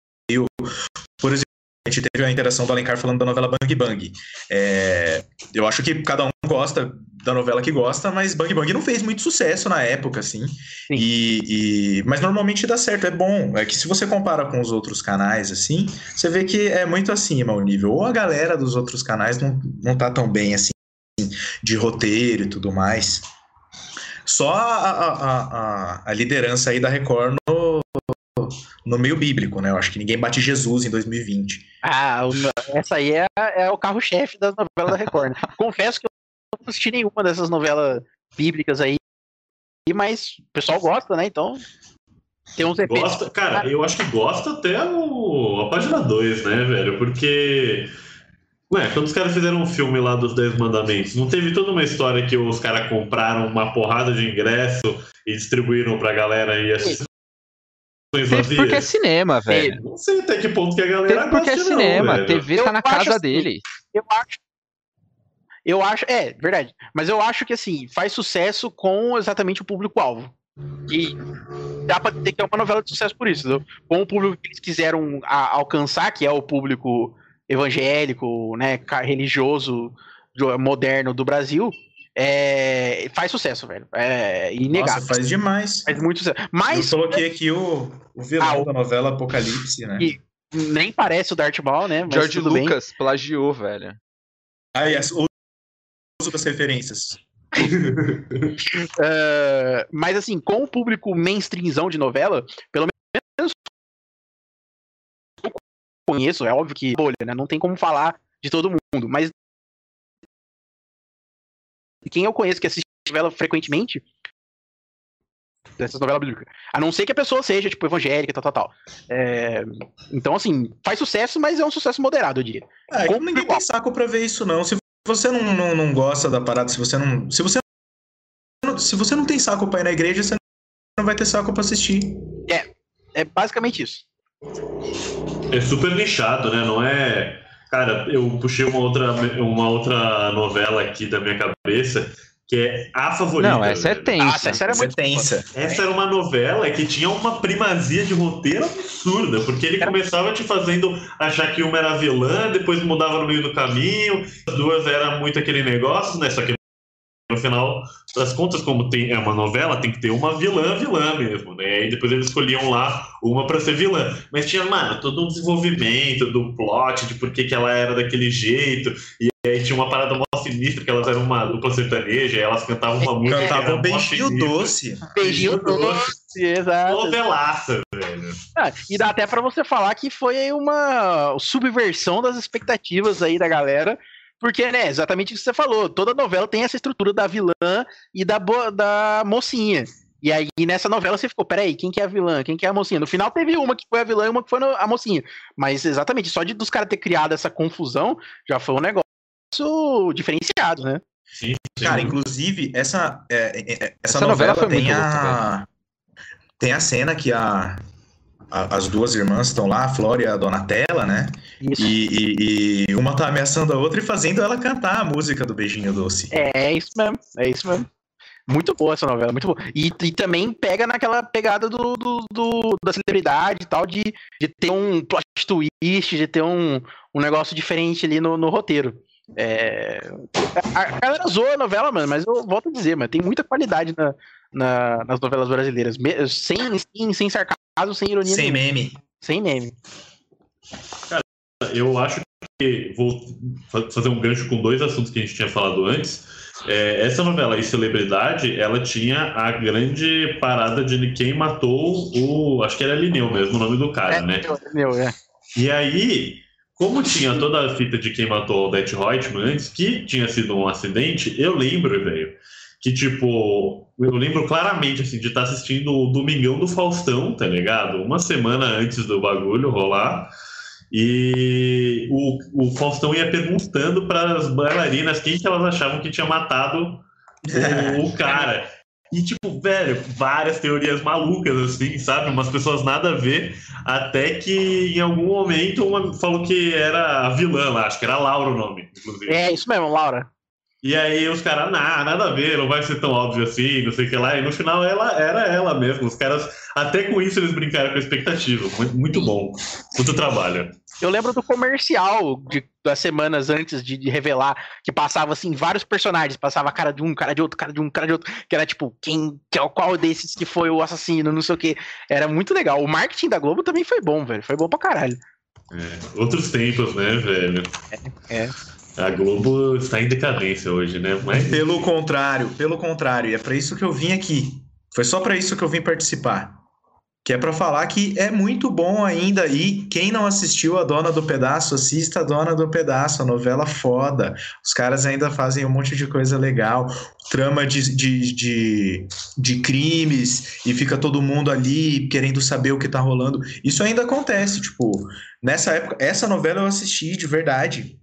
[SPEAKER 2] Por exemplo, a gente teve a interação do Alencar falando da novela Bang Bang. É, eu acho que cada um gosta da novela que gosta, mas Bang Bang não fez muito sucesso na época, assim. E, e, mas normalmente dá certo, é bom. É que se você compara com os outros canais, assim, você vê que é muito acima o nível. Ou a galera dos outros canais não, não tá tão bem, assim, de roteiro e tudo mais. Só a, a, a, a liderança aí da Record no, meio bíblico, né? Eu acho que ninguém bate Jesus em 2020.
[SPEAKER 4] Ah, essa aí é, é o carro-chefe das novelas da Record. Né? [LAUGHS] Confesso que eu não assisti nenhuma dessas novelas bíblicas aí, mas o pessoal gosta, né? Então tem uns
[SPEAKER 3] efeitos. Gosta, cara, eu acho que gosta até o, a página 2, né, velho? Porque. Ué, quando os caras fizeram um filme lá dos Dez Mandamentos, não teve toda uma história que os caras compraram uma porrada de ingresso e distribuíram pra galera e assistir
[SPEAKER 1] Teve porque é cinema, velho.
[SPEAKER 3] Não sei até que ponto que a galera
[SPEAKER 1] Teve porque é cinema, não, TV tá na casa assim, dele.
[SPEAKER 4] Eu acho. Eu acho, é, verdade. Mas eu acho que assim, faz sucesso com exatamente o público-alvo. E dá pra ter que é uma novela de sucesso por isso, entendeu? Com o público que eles quiseram a, alcançar, que é o público evangélico, né, religioso, moderno do Brasil, é, faz sucesso, velho. É inegável. Nossa,
[SPEAKER 2] faz demais.
[SPEAKER 4] Faz muito sucesso. Mas.
[SPEAKER 2] Eu coloquei aqui o, o vilão ah, da novela Apocalipse, né?
[SPEAKER 4] E nem parece o Darth Maul, né?
[SPEAKER 1] Mas George Lucas bem. plagiou, velho.
[SPEAKER 2] Ah, yes. Das referências.
[SPEAKER 4] uh, [LAUGHS] mas assim, com o público mainstreamzão de novela, pelo menos eu conheço, é óbvio que bolha, né? Não tem como falar de todo mundo, mas quem eu conheço que assiste novela frequentemente, dessas novelas bíblicas. A não ser que a pessoa seja, tipo, evangélica, tal, tal, tal. É... Então, assim, faz sucesso, mas é um sucesso moderado, eu diria.
[SPEAKER 2] É, Como ninguém tem saco pra ver isso, não. Se você não, não, não gosta da parada, se você não. Se você não, se você não tem saco pra ir na igreja, você não vai ter saco pra assistir.
[SPEAKER 4] É, é basicamente isso.
[SPEAKER 3] É super nichado, né? Não é. Cara, eu puxei uma outra, uma outra novela aqui da minha cabeça que é a favorita.
[SPEAKER 1] Não, essa é tensa.
[SPEAKER 4] Ah, essa era
[SPEAKER 2] Essa é
[SPEAKER 4] muito
[SPEAKER 2] tensa.
[SPEAKER 3] Essa era uma novela que tinha uma primazia de roteiro absurda, porque ele começava te fazendo achar que uma era vilã, depois mudava no meio do caminho, as duas eram muito aquele negócio, né? Só que no final das contas, como tem, é uma novela, tem que ter uma vilã, vilã mesmo, né? E aí depois eles escolhiam lá uma pra ser vilã. Mas tinha, mano, todo um desenvolvimento do plot, de por que, que ela era daquele jeito, e aí tinha uma parada mó sinistra, que elas eram uma dupla sertaneja, e elas cantavam uma música. que
[SPEAKER 2] Cantava
[SPEAKER 3] era mó
[SPEAKER 2] beijinho doce.
[SPEAKER 4] Beijinho doce, exato.
[SPEAKER 3] Novelaça, velho.
[SPEAKER 4] Ah, e dá até pra você falar que foi uma subversão das expectativas aí da galera, porque, né, exatamente o que você falou, toda novela tem essa estrutura da vilã e da, da mocinha. E aí, nessa novela, você ficou, peraí, quem que é a vilã? Quem que é a mocinha? No final teve uma que foi a vilã e uma que foi a mocinha. Mas, exatamente, só de dos caras ter criado essa confusão, já foi um negócio diferenciado, né?
[SPEAKER 3] Sim, sim.
[SPEAKER 2] Cara, inclusive, essa, é, é, é, essa,
[SPEAKER 1] Essa
[SPEAKER 2] novela,
[SPEAKER 1] novela foi
[SPEAKER 2] tem,
[SPEAKER 1] muito
[SPEAKER 2] a, tem a cena que a, a- as duas irmãs estão lá, a Flora e a Donatella, né?
[SPEAKER 4] Isso.
[SPEAKER 2] E, e- e uma tá ameaçando a outra e fazendo ela cantar a música do Beijinho Doce.
[SPEAKER 4] É, é isso mesmo, é isso mesmo. Muito boa essa novela, muito boa. E, e também pega naquela pegada do, do, do- da celebridade e tal, de, de ter um plot twist, de ter um, um negócio diferente ali no, no roteiro. É, a, galera zoa a novela, mano, mas eu volto a dizer, mano, tem muita qualidade na, na- nas novelas brasileiras. Sem, sem, sem sarcasmo, sem ironia,
[SPEAKER 2] Sem
[SPEAKER 4] nenhuma.
[SPEAKER 2] meme.
[SPEAKER 4] sem meme.
[SPEAKER 3] Eu acho que vou fa- fazer um gancho com dois assuntos que a gente tinha falado antes. É, essa novela e Celebridade, ela tinha a grande parada de quem matou o. Acho que era Lineu mesmo, o nome do cara,
[SPEAKER 4] É,
[SPEAKER 3] né?
[SPEAKER 4] entendeu, é.
[SPEAKER 3] E aí, como tinha toda a fita de quem matou o Odete Reutemann antes, que tinha sido um acidente, eu lembro, velho, que tipo, eu lembro claramente, assim, de estar assistindo o Domingão do Faustão, tá ligado? Uma semana antes do bagulho rolar. E o, o Faustão ia perguntando para as bailarinas quem que elas achavam que tinha matado o, o [LAUGHS] cara. E, tipo, velho, várias teorias malucas, assim, sabe? Umas pessoas nada a ver. Até que em algum momento uma falou que era a vilã lá, acho que era Laura o nome, inclusive.
[SPEAKER 4] É isso mesmo, Laura.
[SPEAKER 3] E aí os caras, nah, nada a ver, não vai ser tão óbvio assim, não sei o que lá. E no final ela era ela mesmo. Os caras, até com isso, eles brincaram com a expectativa. Muito, muito bom. Muito trabalho.
[SPEAKER 4] Eu lembro do comercial de- das semanas antes de, de revelar, que passava assim vários personagens, passava cara de um, cara de outro, cara de um, cara de outro, que era tipo, quem, que é o qual desses que foi o assassino, não sei o que. Era muito legal. O marketing da Globo também foi bom, velho. Foi bom pra caralho.
[SPEAKER 3] É, outros tempos, né, velho?
[SPEAKER 4] É.
[SPEAKER 3] A Globo está em decadência hoje, né? Mas
[SPEAKER 2] Pelo contrário, pelo contrário. E é pra isso que eu vim aqui. Foi só pra isso que eu vim participar. Que é pra falar que é muito bom ainda. E quem não assistiu a Dona do Pedaço, assista a Dona do Pedaço, a novela foda. Os caras ainda fazem um monte de coisa legal. Trama de, de, de, de crimes. E fica todo mundo ali querendo saber o que tá rolando. Isso ainda acontece. Tipo, nessa época, essa novela eu assisti de verdade.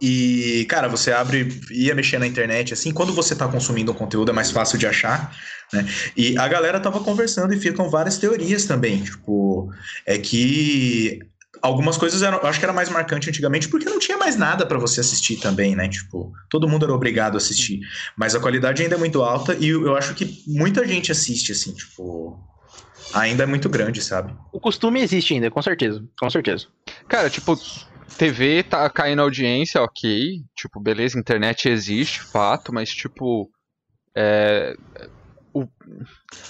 [SPEAKER 2] E, cara, você abre, ia mexer na internet, assim, quando você tá consumindo um conteúdo é mais fácil de achar, né? E a galera tava conversando e ficam várias teorias também, tipo, é que algumas coisas eram, eu acho que era mais marcante antigamente porque não tinha mais nada pra você assistir também, né? Tipo, todo mundo era obrigado a assistir, mas a qualidade ainda é muito alta e eu acho que muita gente assiste, assim, tipo, ainda é muito grande, sabe?
[SPEAKER 4] O costume existe ainda, com certeza. Com certeza.
[SPEAKER 1] Cara, tipo, TV tá caindo audiência, ok. Tipo, beleza, internet existe, fato, mas tipo. é, o,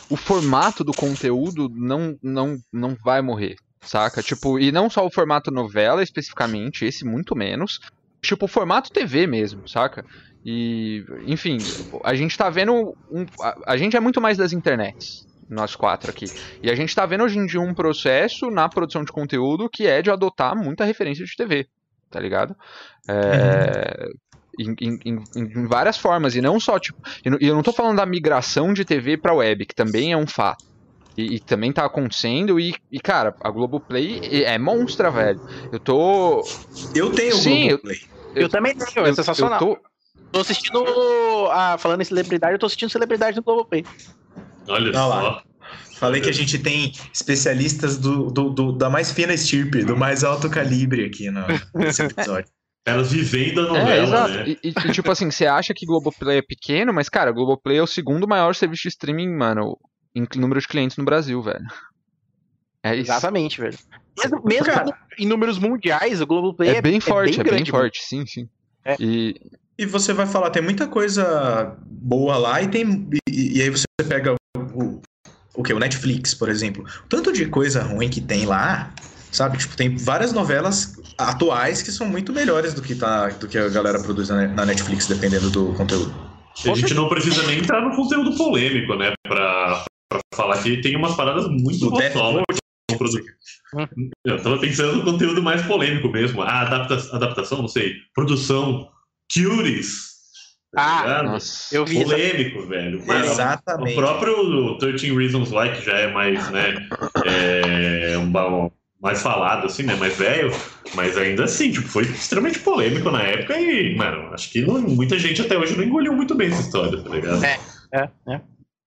[SPEAKER 1] o formato do conteúdo não, não, não vai morrer, saca? Tipo, e não só o formato novela especificamente, esse muito menos. Tipo, o formato TV mesmo, saca? E, enfim, a gente tá vendo. Um, a, a gente é muito mais das internets, nós quatro aqui. E a gente tá vendo hoje em dia um processo na produção de conteúdo que é de adotar muita referência de TV, tá ligado? É, Em, em, em, várias formas, e não só, tipo. E eu não tô falando da migração de TV pra web, que também é um fato. E, e, também tá acontecendo. E, e, cara, a Globoplay é monstra, velho. Eu tô.
[SPEAKER 2] Eu tenho Sim,
[SPEAKER 4] Globoplay. Eu, eu, eu também tenho, é sensacional. Eu tô... tô assistindo. Ah, falando em celebridade, eu tô assistindo celebridade no Globoplay.
[SPEAKER 3] Olha só. Lá.
[SPEAKER 2] Falei que a gente tem especialistas do, do, do, da mais fina estirpe, do mais alto calibre aqui no, nesse episódio. [LAUGHS]
[SPEAKER 3] Elas vivendo a novela, é, exato. né? E,
[SPEAKER 1] e, tipo assim, você acha que Globoplay é pequeno, mas, cara, Globoplay é o segundo maior serviço de streaming, mano, em número de clientes no Brasil, velho.
[SPEAKER 4] É isso. Exatamente, velho. Mesmo, mesmo em números mundiais, o Globoplay
[SPEAKER 1] é, é bem forte, é bem, é bem forte, sim, sim.
[SPEAKER 2] É. E... e você vai falar, tem muita coisa boa lá e tem. E, e aí você pega o que? O Netflix, por exemplo. Tanto de coisa ruim que tem lá, sabe? Tipo, tem várias novelas atuais que são muito melhores do que, tá, do que a galera produz na Netflix, dependendo do conteúdo.
[SPEAKER 3] A gente não precisa nem entrar no conteúdo polêmico, né? Pra, pra falar que tem umas paradas muito gostosas. Eu tava pensando no conteúdo mais polêmico mesmo. A adapta adaptação, não sei. Produção. Cuties.
[SPEAKER 4] Tá ah, nossa. eu vi.
[SPEAKER 3] Polêmico, velho.
[SPEAKER 2] Exatamente.
[SPEAKER 3] O próprio 13 Reasons Why, que já é mais, né? É, um, mais falado, assim, né? Mais velho. Mas ainda assim, tipo, foi extremamente polêmico na época e, mano, acho que não, muita gente até hoje não engoliu muito bem essa história, tá ligado?
[SPEAKER 4] É, é, é.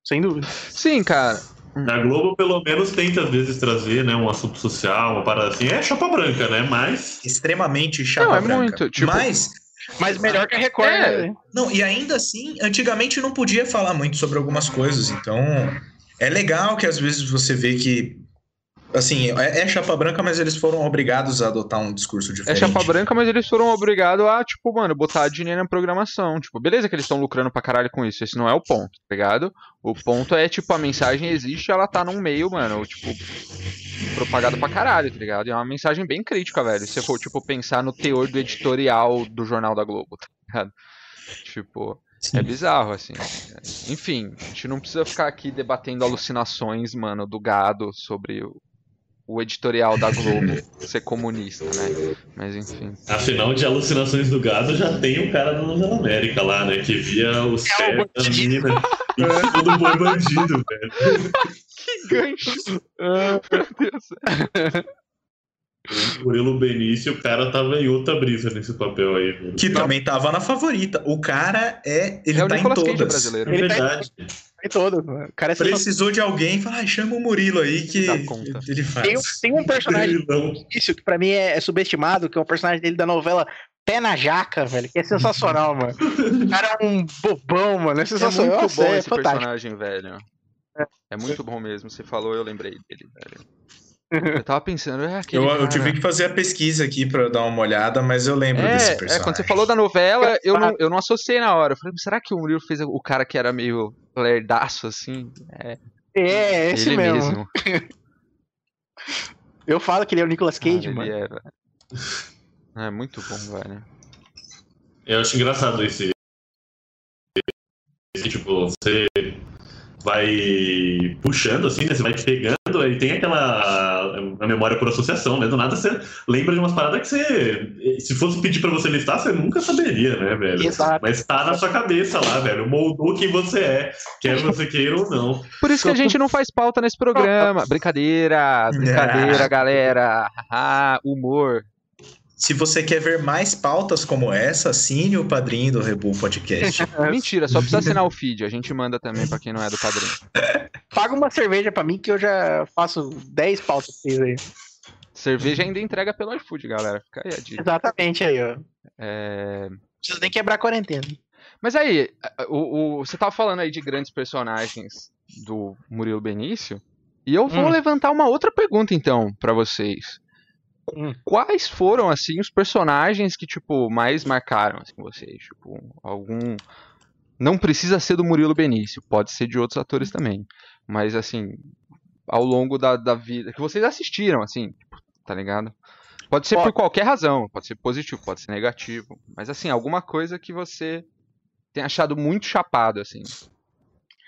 [SPEAKER 4] Sem dúvida.
[SPEAKER 1] Sim, cara.
[SPEAKER 3] A Globo, pelo menos, tenta às vezes trazer, né, um assunto social, uma parada assim. É chapa branca, né? Mas.
[SPEAKER 2] Extremamente chapa não, é branca. Muito, tipo...
[SPEAKER 4] Mas. Mas melhor que a Record, é.
[SPEAKER 2] né? Não, e ainda assim, antigamente não podia falar muito sobre algumas coisas. Então, é legal que às vezes você vê que Assim, é, é, chapa branca, mas eles foram obrigados a adotar um discurso diferente.
[SPEAKER 1] É chapa branca, mas eles foram obrigados a, tipo, mano, botar dinheiro na programação. Tipo, beleza que eles estão lucrando pra caralho com isso. Esse não é o ponto, tá ligado? O ponto é, tipo, a mensagem existe, ela tá num meio, mano, tipo, propagado pra caralho, tá ligado? E é uma mensagem bem crítica, velho. Se for, tipo, pensar no teor do editorial do Jornal da Globo, tá ligado? Tipo. Sim. É bizarro, assim. Enfim, a gente não precisa ficar aqui debatendo alucinações, mano, do gado sobre o editorial da Globo ser comunista, né? Mas enfim.
[SPEAKER 3] Afinal, de alucinações do gado já tem o cara da Novela América lá, né? Que via os é pés da menina e todo boi bandido, velho.
[SPEAKER 1] Que gancho! Ah, meu Deus.
[SPEAKER 3] O Murilo Benício, o cara tava em outra brisa nesse papel aí.
[SPEAKER 2] Velho. Que também tava na favorita. O cara é. Ele é tá em todas.
[SPEAKER 3] Brasileiro. É verdade. Tá
[SPEAKER 4] em todo. O cara é
[SPEAKER 2] Precisou de alguém, fala, ah, chama o Murilo aí que ele faz.
[SPEAKER 4] Tem, tem um personagem [LAUGHS] isso que pra mim é, é, subestimado, que é um personagem dele da novela Pé na Jaca, velho, que é sensacional, mano. O cara é um bobão, mano. É sensacional.
[SPEAKER 1] É muito bom é esse fantástico. personagem, velho. É. é muito bom mesmo. Você falou, eu lembrei dele, velho. Eu tava pensando, é aquele.
[SPEAKER 2] Eu, eu, tive que fazer a pesquisa aqui pra dar uma olhada, mas eu lembro é, desse personagem.
[SPEAKER 1] É, quando você falou da novela, eu não, eu não associei na hora. Eu falei, será que o Murilo fez o cara que era meio lerdaço, assim?
[SPEAKER 4] É, é esse mesmo. mesmo. [LAUGHS] eu falo que ele é o Nicolas Cage, ah, mano. É, velho.
[SPEAKER 1] é muito bom, velho.
[SPEAKER 3] Eu acho engraçado esse. esse tipo, você vai puxando, assim, né? Você vai pegando, aí tem aquela a memória por associação, né? Do nada você lembra de umas paradas que você. Se fosse pedir pra você listar, você nunca saberia, né, velho?
[SPEAKER 4] Exato.
[SPEAKER 3] Mas tá na sua cabeça lá, velho. Moldou quem você é, quer você queira ou não.
[SPEAKER 1] Por isso que a gente não faz pauta nesse programa. Brincadeira, brincadeira, galera. Ah, humor.
[SPEAKER 2] Se você quer ver mais pautas como essa, assine o padrinho do Rebu Podcast. [LAUGHS]
[SPEAKER 1] Mentira, só precisa assinar o feed. A gente manda também para quem não é do padrinho. [LAUGHS]
[SPEAKER 4] Paga uma cerveja para mim que eu já faço 10 pautas pra aí.
[SPEAKER 1] Cerveja ainda entrega pelo iFood, galera. Fica aí a dica.
[SPEAKER 4] Exatamente aí, ó.
[SPEAKER 1] É...
[SPEAKER 4] Precisa nem quebrar a quarentena.
[SPEAKER 1] Mas aí, o, o, você tava falando aí de grandes personagens do Murilo Benício. E eu vou hum. levantar uma outra pergunta, então, para vocês. Hum. Quais foram, assim, os personagens que, tipo, mais marcaram, assim, vocês? Tipo, algum... Não precisa ser do Murilo Benício, pode ser de outros atores também. Mas, assim, ao longo da, da vida... Que vocês assistiram, assim, tipo, tá ligado? Pode ser pode. por qualquer razão, pode ser positivo, pode ser negativo. Mas, assim, alguma coisa que você tem achado muito chapado, assim.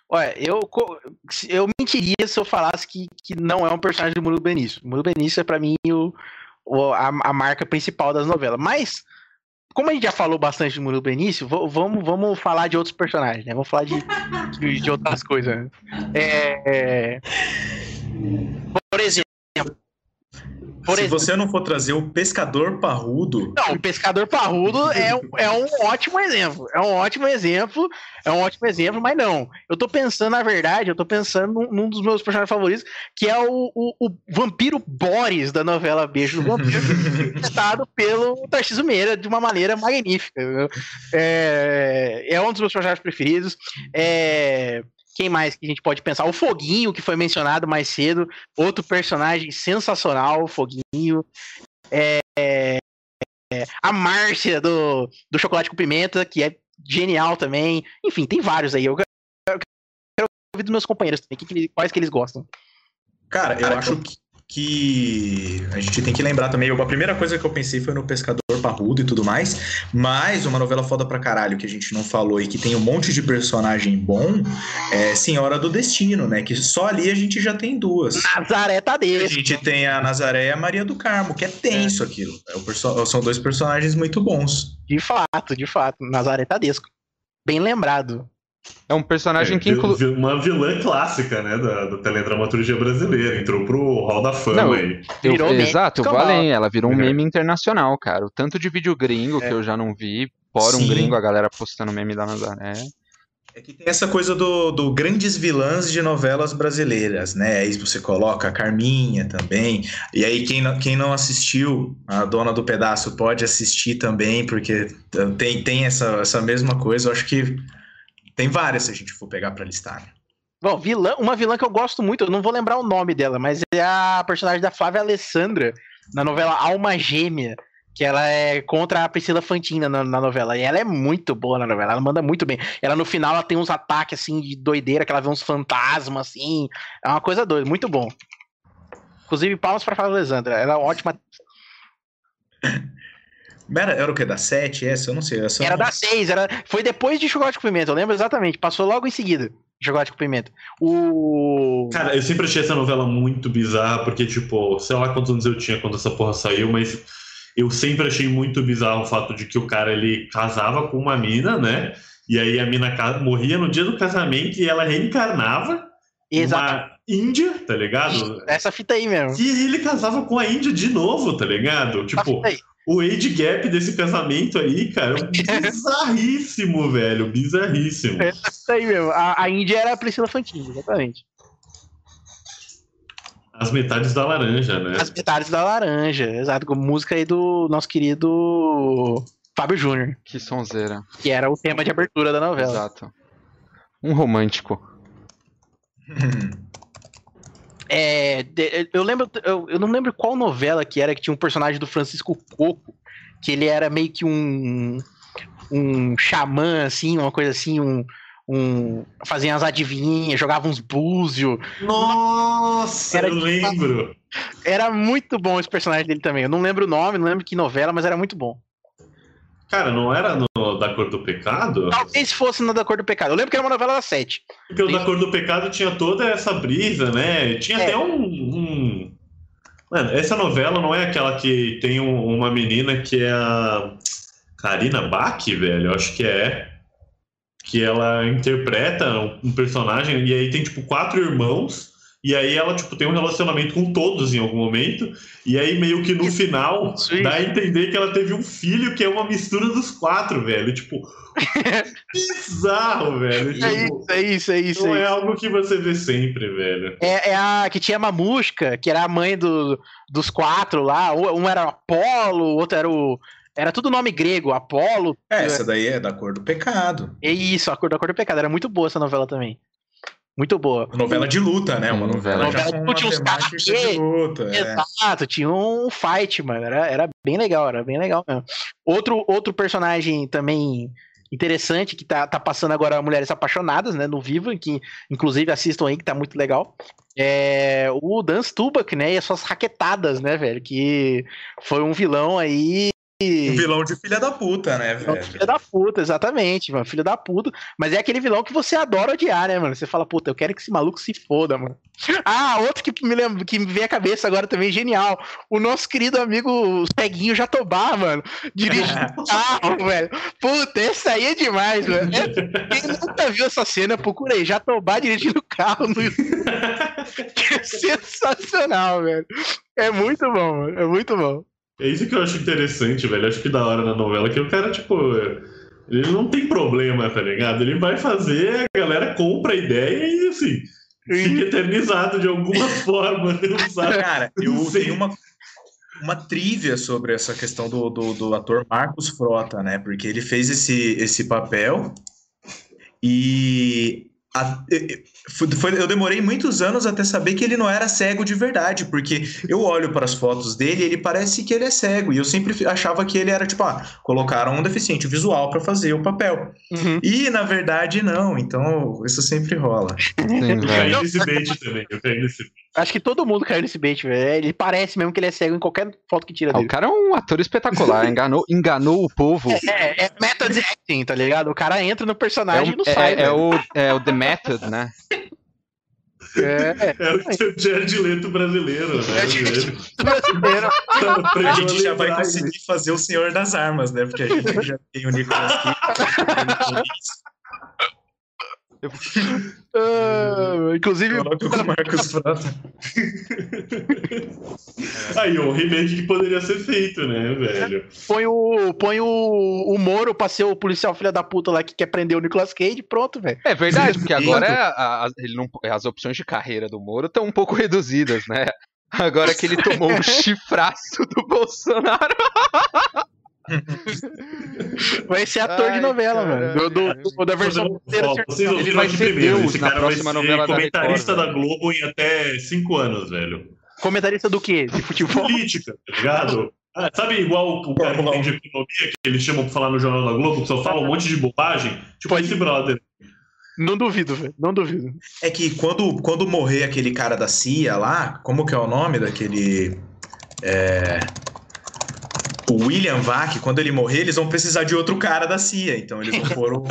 [SPEAKER 4] Olha, eu, eu mentiria se eu falasse que, que não é um personagem do Murilo Benício. O Murilo Benício é, pra mim, o, a, a marca principal das novelas. Mas como a gente já falou bastante do Murilo Benício, vamos, vamos falar de outros personagens, né? Vamos falar de, de, de outras coisas. É, é... Por
[SPEAKER 2] Se exemplo, você não for trazer o pescador parrudo.
[SPEAKER 4] Não, o pescador parrudo é, é um ótimo exemplo. É um ótimo exemplo. É um ótimo exemplo, mas não. Eu tô pensando, na verdade, eu tô pensando num, num dos meus personagens favoritos, que é o, o, o vampiro Boris da novela Beijo do Vampiro, [LAUGHS] interpretado pelo Tarcísio Meira de uma maneira magnífica. É, é um dos meus personagens preferidos. É. Quem mais que a gente pode pensar? O Foguinho, que foi mencionado mais cedo. Outro personagem sensacional, o Foguinho. É, é, a Márcia do, do Chocolate com Pimenta, que é genial também. Enfim, tem vários aí. Eu quero, eu quero ouvir dos meus companheiros também, que, quais que eles gostam.
[SPEAKER 2] Cara, eu acho que que a gente tem que lembrar também. A primeira coisa que eu pensei foi no Pescador Parrudo e tudo mais, mas uma novela foda pra caralho que a gente não falou e que tem um monte de personagem bom é Senhora do Destino, né? Que só ali a gente já tem duas.
[SPEAKER 4] Nazaré Tadeu.
[SPEAKER 2] A gente tem a Nazaré e a Maria do Carmo, que é tenso é. aquilo. É são dois personagens muito bons.
[SPEAKER 4] De fato, de fato. Nazaré Tadesco. Bem lembrado.
[SPEAKER 1] É um personagem é, que
[SPEAKER 3] inclui. Uma vilã clássica, né, da, da teledramaturgia brasileira. Entrou pro Hall da Fama Não, aí.
[SPEAKER 1] Eu, virou exato, valeu. Ela virou um meme internacional, cara. O tanto de vídeo gringo é. que eu já não vi. Por um gringo, a galera postando meme da Nazaré.
[SPEAKER 2] É que tem essa coisa do, do, grandes vilãs de novelas brasileiras, né? Aí você coloca a Carminha também. E aí, quem não, quem não assistiu, a Dona do Pedaço pode assistir também, porque tem, tem essa, essa mesma coisa. Eu acho que tem várias se a gente for pegar para listar. Né?
[SPEAKER 4] Bom, vilã, uma vilã que eu gosto muito, eu não vou lembrar o nome dela, mas é a personagem da Flávia Alessandra na novela Alma Gêmea, que ela é contra a Priscila Fantina na, na, novela. E ela é muito boa na novela, ela manda muito bem. Ela no final ela tem uns ataques assim de doideira, que ela vê uns fantasmas assim. É uma coisa doida, muito bom. Inclusive, palmas pra Flávia Alessandra, ela é ótima. [LAUGHS]
[SPEAKER 2] Era, era o que? Da 7 essa? Eu não sei. Essa
[SPEAKER 4] era
[SPEAKER 2] não...
[SPEAKER 4] da 6, era... foi depois de Chocolate com Pimenta, eu lembro exatamente. Passou logo em seguida. Chocolate com Pimenta. O.
[SPEAKER 3] Cara, eu sempre achei essa novela muito bizarra, porque, tipo, sei lá quantos anos eu tinha quando essa porra saiu, mas eu sempre achei muito bizarro o fato de que o cara ele casava com uma mina, né? E aí a mina morria no dia do casamento e ela reencarnava. Exato. Uma índia, tá ligado?
[SPEAKER 4] Essa fita aí mesmo.
[SPEAKER 3] E ele casava com a índia de novo, tá ligado? Tipo, o age gap desse casamento aí, cara, é [LAUGHS] bizarríssimo, velho. Bizarríssimo.
[SPEAKER 4] É isso aí mesmo. A, a Índia era a Priscila Fantini, exatamente.
[SPEAKER 3] As metades da laranja, né?
[SPEAKER 4] As metades da laranja, exato. Com música aí do nosso querido Fábio Júnior.
[SPEAKER 1] Que sonzeira.
[SPEAKER 4] Que era o tema de abertura da novela.
[SPEAKER 1] Exato. Um romântico. [LAUGHS]
[SPEAKER 4] É, eu lembro, eu, eu, não lembro qual novela que era que tinha um personagem do Francisco Coco, que ele era meio que um um xamã, assim, uma coisa assim, um, um fazia as adivinhas, jogava uns búzios.
[SPEAKER 3] Nossa, era, eu lembro.
[SPEAKER 4] Era muito bom esse personagem dele também. Eu não lembro o nome, não lembro que novela, mas era muito bom.
[SPEAKER 3] Cara, não era no Da Cor do Pecado?
[SPEAKER 4] Talvez fosse no Da Cor do Pecado. Eu lembro que era uma novela da sete.
[SPEAKER 3] Porque o Da Cor do Pecado tinha toda essa brisa, né? Tinha é. até um, um, Mano, essa novela não é aquela que tem um, uma menina que é a Karina Bach, velho? Eu acho que é. Que ela interpreta um personagem e aí tem, tipo, quatro irmãos e aí ela, tipo, tem um relacionamento com todos em algum momento. E aí, meio que no final, Sim. dá a entender que ela teve um filho que é uma mistura dos quatro, velho. Tipo, [LAUGHS] bizarro, velho.
[SPEAKER 4] É tipo, isso, é isso, é isso.
[SPEAKER 3] Não é, é algo que você vê sempre, velho.
[SPEAKER 4] É, é a que tinha a Mamusca, que era a mãe do, dos quatro lá. Um era o Apolo, o outro era o. Era tudo nome grego, Apolo.
[SPEAKER 2] É, essa daí é da cor do pecado.
[SPEAKER 4] É isso, a cor da cor do pecado. Era muito boa essa novela também. Muito boa.
[SPEAKER 2] Novela de luta, né? Uma novela,
[SPEAKER 4] novela
[SPEAKER 2] já
[SPEAKER 4] tinha uns caras de luta. É. Exato, tinha um fight, mano. Era, era bem legal, era bem legal mesmo. Outro, outro personagem também interessante que tá, tá passando agora Mulheres Apaixonadas, né, no Vivo, que inclusive assistam aí, que tá muito legal. É o Dan Stubach, né, e as suas raquetadas, né, velho, que foi um vilão aí
[SPEAKER 2] Um vilão de filha da puta, né, velho?
[SPEAKER 4] Filha da puta, exatamente, mano. Filha da puta. Mas é aquele vilão que você adora odiar, né, mano? Você fala, puta, eu quero que esse maluco se foda, mano. Ah, outro que me, lembra, que me vem à cabeça agora também, genial. O nosso querido amigo Peguinho Jatobá, mano. Dirigindo carro, velho. Puta, esse aí é demais, mano. Quem nunca viu essa cena, procura aí. Jatobá dirigindo carro no YouTube. [LAUGHS] que é sensacional, velho. É muito bom, mano. É muito bom.
[SPEAKER 3] É isso que eu acho interessante, velho. Acho que da hora na novela que o cara, tipo, ele não tem problema, tá ligado? Ele vai fazer, a galera compra a ideia e assim, fica eternizado de alguma [LAUGHS] forma. Não [LAUGHS] sabe?
[SPEAKER 2] Cara, eu tenho uma, uma trivia sobre essa questão do, do, do, ator Marcos Frota, né? Porque ele fez esse, esse papel e a, foi, eu demorei muitos anos até saber que ele não era cego de verdade, porque eu olho para as fotos dele e ele parece que ele é cego, e eu sempre achava que ele era tipo, ah, colocaram um deficiente visual para fazer o papel. Uhum. E na verdade não, então isso sempre rola.
[SPEAKER 3] Sim, eu caí nesse bait também, eu caí nesse
[SPEAKER 4] Acho que todo mundo caiu nesse bait, velho. Ele parece mesmo que ele é cego em qualquer foto que tira
[SPEAKER 1] ah,
[SPEAKER 4] dele.
[SPEAKER 1] O cara é um ator espetacular, enganou, enganou o povo.
[SPEAKER 4] É, é method acting, tá ligado? O cara entra no personagem é um, e não
[SPEAKER 1] é,
[SPEAKER 4] sai.
[SPEAKER 1] É, é, o, é o The Method, né? [LAUGHS] [LAUGHS]
[SPEAKER 3] É, é o Jared Leto brasileiro. Né? brasileiro.
[SPEAKER 2] a gente [LAUGHS] já vai conseguir fazer o Senhor das Armas, né? Porque a gente já tem o Nicolas Cage. [LAUGHS]
[SPEAKER 4] Uh, [LAUGHS] inclusive.
[SPEAKER 2] o Marcos Frota. [LAUGHS]
[SPEAKER 3] Aí, um remake que poderia ser feito, né, velho?
[SPEAKER 4] Põe o, põe o, o Moro pra ser o policial filha da puta lá que quer prender o Nicolas Cage, pronto, velho.
[SPEAKER 1] É verdade, porque agora é a, a, ele não, as opções de carreira do Moro estão um pouco reduzidas, né? Agora que ele tomou um [LAUGHS] chifraço do Bolsonaro.
[SPEAKER 4] Vai ser ator Ai, de novela, cara, mano. Do, do, da versão
[SPEAKER 3] brasileira. Ele vai ser primeiro. Deus Esse na próxima novela comentarista da, Record, da Globo em até 5 anos, velho.
[SPEAKER 4] Comentarista do quê? De futebol?
[SPEAKER 3] Política, tá ligado? Ah, sabe igual o cara que tem de economia, que eles chamam pra falar no Jornal da Globo, que só fala um monte de bobagem? Tipo esse brother.
[SPEAKER 4] Não duvido, velho. Não duvido.
[SPEAKER 2] É que quando, quando morrer aquele cara da CIA lá, como que é o nome daquele. É o William Vac, quando ele morrer, eles vão precisar de outro cara da CIA. Então eles vão pôr [LAUGHS] o.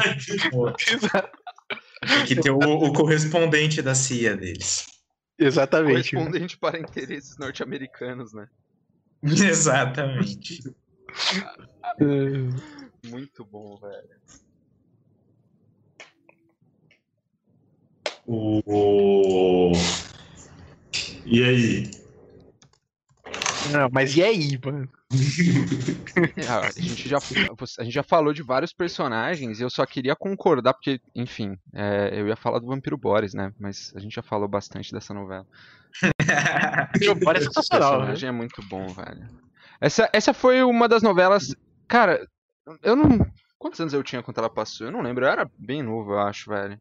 [SPEAKER 2] Tem que ter o, o, correspondente da CIA deles.
[SPEAKER 4] Exatamente.
[SPEAKER 1] Correspondente para interesses norte-americanos, né? [LAUGHS]
[SPEAKER 2] Exatamente.
[SPEAKER 1] Muito bom, velho.
[SPEAKER 3] O... E aí?
[SPEAKER 4] Não, mas e aí, mano? [LAUGHS]
[SPEAKER 1] Ah, a, gente já, a gente já falou de vários personagens e eu só queria concordar, porque, enfim, é, eu ia falar do Vampiro Boris, né? Mas a gente já falou bastante dessa novela. [LAUGHS]
[SPEAKER 4] Vampiro Boris é sensacional.
[SPEAKER 1] O né? personagem né? é muito bom, velho. Essa, essa foi uma das novelas. Cara, eu não. Quantos anos eu tinha quando ela passou? Eu não lembro, eu era bem novo, eu acho, velho.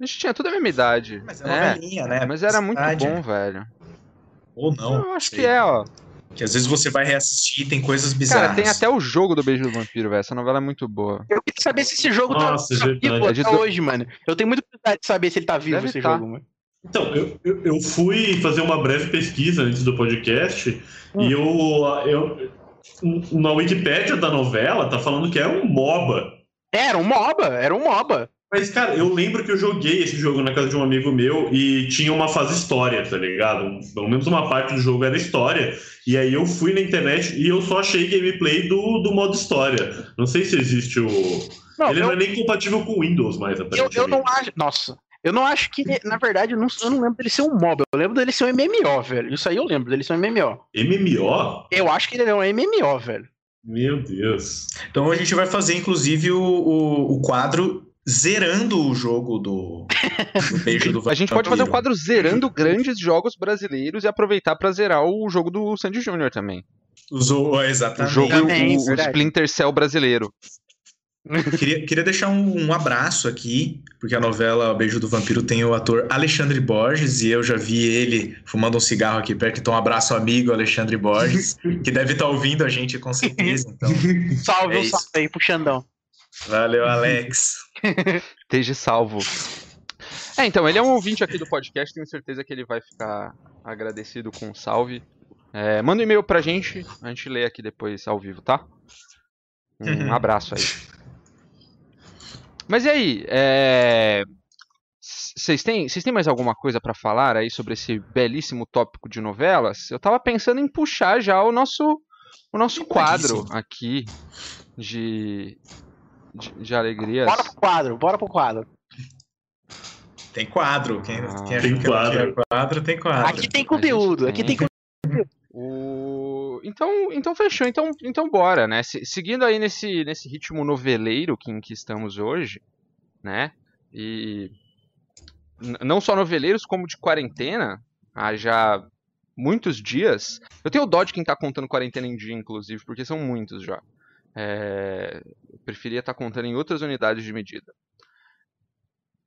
[SPEAKER 1] A gente tinha toda a mesma idade.
[SPEAKER 2] Mas é novelinha, é, né?
[SPEAKER 1] Mas era muito bom, velho.
[SPEAKER 2] Ou não.
[SPEAKER 1] Eu acho sei. que é, ó.
[SPEAKER 2] Que às vezes você vai reassistir e tem coisas bizarras.
[SPEAKER 1] Cara, tem até o jogo do Beijo do Vampiro, velho. Essa novela é muito boa.
[SPEAKER 4] Eu queria saber se esse jogo tá
[SPEAKER 3] Nossa, tá
[SPEAKER 4] vivo até hoje, mano. Eu tenho muita curiosidade de saber se ele tá vivo, Deve esse tá. jogo, mano.
[SPEAKER 3] Então, eu, eu, eu, fui fazer uma breve pesquisa antes do podcast hum. e eu, eu. Na Wikipédia da novela tá falando que é um MOBA.
[SPEAKER 4] Era um MOBA, era um MOBA.
[SPEAKER 3] Mas, cara, eu lembro que eu joguei esse jogo na casa de um amigo meu e tinha uma fase história, tá ligado? Pelo menos uma parte do jogo era história. E aí eu fui na internet e eu só achei gameplay do, do modo história. Não sei se existe o. Não, Ele eu... não é nem compatível com Windows mais,
[SPEAKER 4] eu, eu não acho. Nossa. Eu não acho que, na verdade, eu não, eu não lembro dele ser um MOBA. Eu lembro dele ser um MMO, velho. Isso aí eu lembro dele ser um MMO.
[SPEAKER 3] MMO?
[SPEAKER 4] Eu acho que ele é um MMO, velho.
[SPEAKER 3] Meu Deus.
[SPEAKER 2] Então a gente vai fazer, inclusive, o, o, o quadro zerando o jogo do, do Beijo do [LAUGHS]
[SPEAKER 1] A gente pode fazer um quadro zerando grandes jogos brasileiros e aproveitar para zerar o jogo do Sandy Júnior também.
[SPEAKER 2] Usou, exatamente.
[SPEAKER 1] O jogo também, o, o Splinter Cell brasileiro.
[SPEAKER 2] Queria, queria deixar um, um, abraço aqui, porque a novela Beijo do Vampiro tem o ator Alexandre Borges, e eu já vi ele fumando um cigarro aqui perto, então um abraço amigo Alexandre Borges, que deve estar tá ouvindo a gente com certeza. Então, [LAUGHS]
[SPEAKER 4] salve, é salve aí pro Xandão.
[SPEAKER 2] Valeu, [LAUGHS] Alex.
[SPEAKER 1] Esteja salvo. É, então, ele é um ouvinte aqui do podcast, tenho certeza que ele vai ficar agradecido com o salve. É, manda um e-mail pra gente, a gente lê aqui depois ao vivo, tá? Um uhum. abraço aí. Mas e aí? É... Vocês têm, têm mais alguma coisa para falar aí sobre esse belíssimo tópico de novelas? Eu tava pensando em puxar já o nosso, o nosso quadro aqui de, de, de alegrias.
[SPEAKER 4] Bora pro quadro, bora pro quadro.
[SPEAKER 2] Tem quadro. Quem, ah, quem tem quadro. quadro, tem quadro.
[SPEAKER 4] Aqui tem conteúdo, aqui tem conteúdo.
[SPEAKER 1] O... Então, então fechou. Então, então bora, né? seguindo aí nesse, nesse ritmo noveleiro que, em que estamos hoje, né? E não só noveleiros, como de quarentena, há já muitos dias. Eu tenho dó de quem tá contando quarentena em dia, inclusive, porque são muitos já. É... Eu preferia estar tá contando em outras unidades de medida.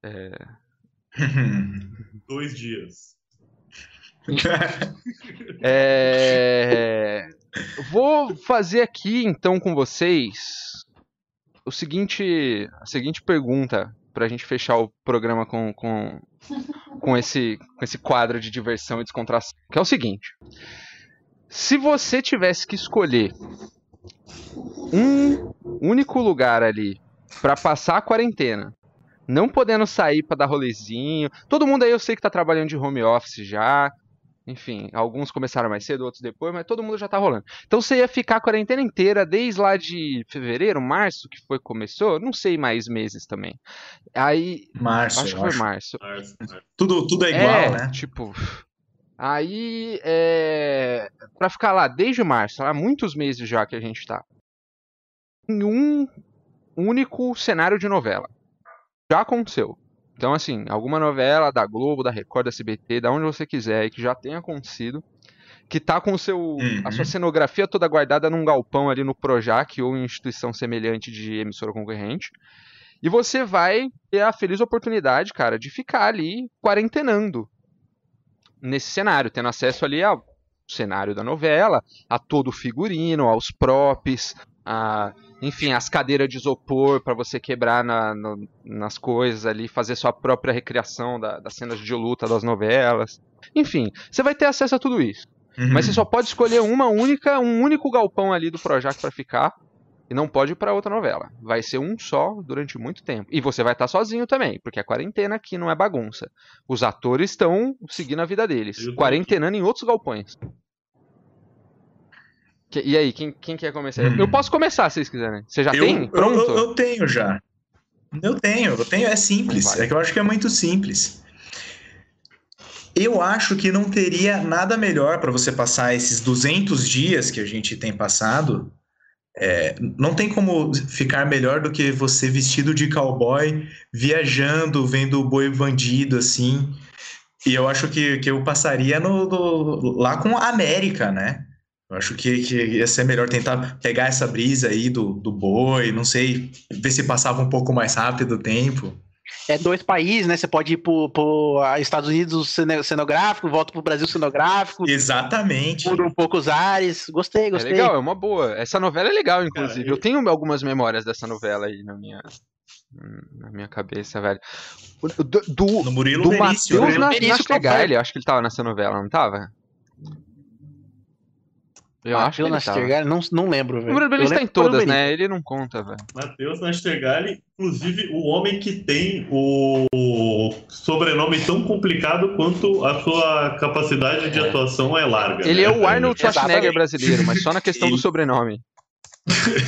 [SPEAKER 3] É... [LAUGHS] Dois dias. [LAUGHS]
[SPEAKER 1] é... Vou fazer aqui então com vocês o seguinte, a seguinte pergunta para a gente fechar o programa com, com, com, esse, com esse quadro de diversão e descontração, que é o seguinte: se você tivesse que escolher um único lugar ali para passar a quarentena não podendo sair para dar rolezinho. Todo mundo aí eu sei que tá trabalhando de home office já. Enfim, alguns começaram mais cedo, outros depois, mas todo mundo já tá rolando. Então você ia ficar a quarentena inteira, desde lá de fevereiro, março, que foi que começou, não sei mais meses também. Aí.
[SPEAKER 2] Março,
[SPEAKER 1] acho que foi março. março.
[SPEAKER 2] Tudo, tudo é igual,
[SPEAKER 1] é,
[SPEAKER 2] né?
[SPEAKER 1] Tipo. Aí, é, para ficar lá desde março, há muitos meses já que a gente tá, em um único cenário de novela já aconteceu. Então, assim, alguma novela da Globo, da Record, da SBT, da onde você quiser, que já tenha acontecido, que tá com seu, uhum. a sua uhum. cenografia toda guardada num galpão ali no Projac ou em instituição semelhante de emissora concorrente. E você vai ter a feliz oportunidade, cara, de ficar ali quarentenando nesse cenário, tendo acesso ali ao cenário da novela, a todo o figurino, aos props, a enfim, as cadeiras de isopor para você quebrar na, nas coisas ali, fazer sua própria recriação da, das cenas de luta das novelas. Enfim, você vai ter acesso a tudo isso. Uhum. Mas você só pode escolher uma única, um único galpão ali do Projac para ficar. E não pode ir para outra novela. Vai ser um só durante muito tempo. E você vai estar tá sozinho também, porque a quarentena aqui não é bagunça. Os atores estão seguindo a vida deles, quarentenando em outros galpões. E aí, quem, quem quer começar? Hum. Eu posso começar se vocês quiserem. Você já eu, tem? Pronto?
[SPEAKER 2] Eu, eu, tenho já. Eu tenho, eu tenho. É simples. É que eu acho que é muito simples. Eu acho que não teria nada melhor para você passar esses 200 dias que a gente tem passado. É, não tem como ficar melhor do que você vestido de cowboy, viajando, vendo o boi bandido, assim. E eu acho que, que eu passaria no, lá com a América, né? Eu acho que, que ia ser melhor tentar pegar essa brisa aí do, do boi, não sei, ver se passava um pouco mais rápido o tempo.
[SPEAKER 4] É dois países, né? Você pode ir pro, pro Estados Unidos cenográfico, volta pro Brasil cenográfico.
[SPEAKER 2] Exatamente.
[SPEAKER 4] Muda um pouco os ares. Gostei, gostei.
[SPEAKER 1] É legal, é uma boa. Essa novela é legal, inclusive. Cara, eu... eu tenho algumas memórias dessa novela aí na minha, na minha cabeça, velho. Do, do,
[SPEAKER 2] no Murilo do Benício,
[SPEAKER 1] Matheus na, na acho que ele tava nessa novela, não tava?
[SPEAKER 4] Eu Mateus acho que ele Nastergalli, não, não lembro, velho. O
[SPEAKER 1] Bruno está em todas, né? Ele não conta, velho.
[SPEAKER 3] Matheus Nastergalli, inclusive o homem que tem o sobrenome tão complicado quanto a sua capacidade de atuação é larga.
[SPEAKER 1] Ele né? é o Arnold Schwarzenegger brasileiro, mas só na questão do sobrenome. [LAUGHS]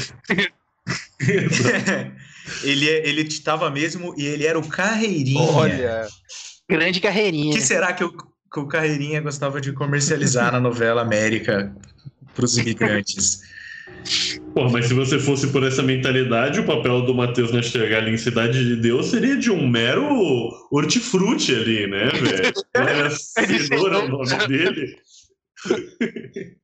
[SPEAKER 2] ele, é, ele estava mesmo e ele era o Carreirinha.
[SPEAKER 4] Olha. Grande Carreirinha.
[SPEAKER 2] O que será que o, que o Carreirinha gostava de comercializar na novela América para os imigrantes. [LAUGHS]
[SPEAKER 3] Pô, mas se você fosse por essa mentalidade, o papel do Matheus Nastergalli em Cidade de Deus seria de um mero hortifruti ali, né, velho? [LAUGHS] Era cenoura o nome dele. [LAUGHS]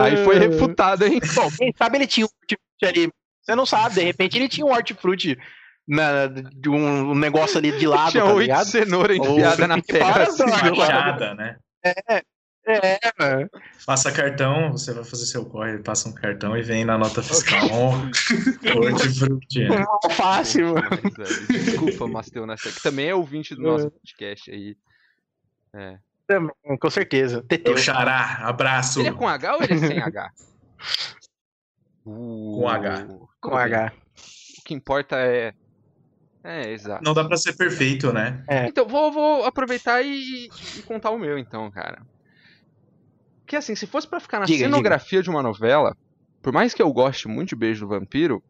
[SPEAKER 1] Aí foi refutado, hein?
[SPEAKER 4] Bom, quem sabe ele tinha um hortifruti ali. Você não sabe, de repente ele tinha um hortifruti na, de um, negócio ali de lado,
[SPEAKER 1] tinha
[SPEAKER 4] tá
[SPEAKER 1] ligado? cenoura enfiada na terra.
[SPEAKER 2] Assim, fachada, né?
[SPEAKER 4] É, é, mano.
[SPEAKER 2] Passa cartão, você vai fazer seu corre, passa um cartão e vem na nota fiscal. [LAUGHS] Hortifruti.
[SPEAKER 4] É fácil, mano.
[SPEAKER 1] Desculpa, Masteu, que também é ouvinte do nosso é. podcast aí. É.
[SPEAKER 4] Também, com certeza.
[SPEAKER 2] Teteu. Xará, abraço.
[SPEAKER 1] Ele é com H ou ele é sem H?
[SPEAKER 2] com H.
[SPEAKER 4] Com H.
[SPEAKER 1] O que importa é. É, exato.
[SPEAKER 2] Não dá pra ser perfeito, né?
[SPEAKER 1] É. Então, vou, vou aproveitar e, e, contar o meu, então, cara. Que assim, se fosse para ficar na diga, cenografia diga. de uma novela, por mais que eu goste muito de Beijo do Vampiro,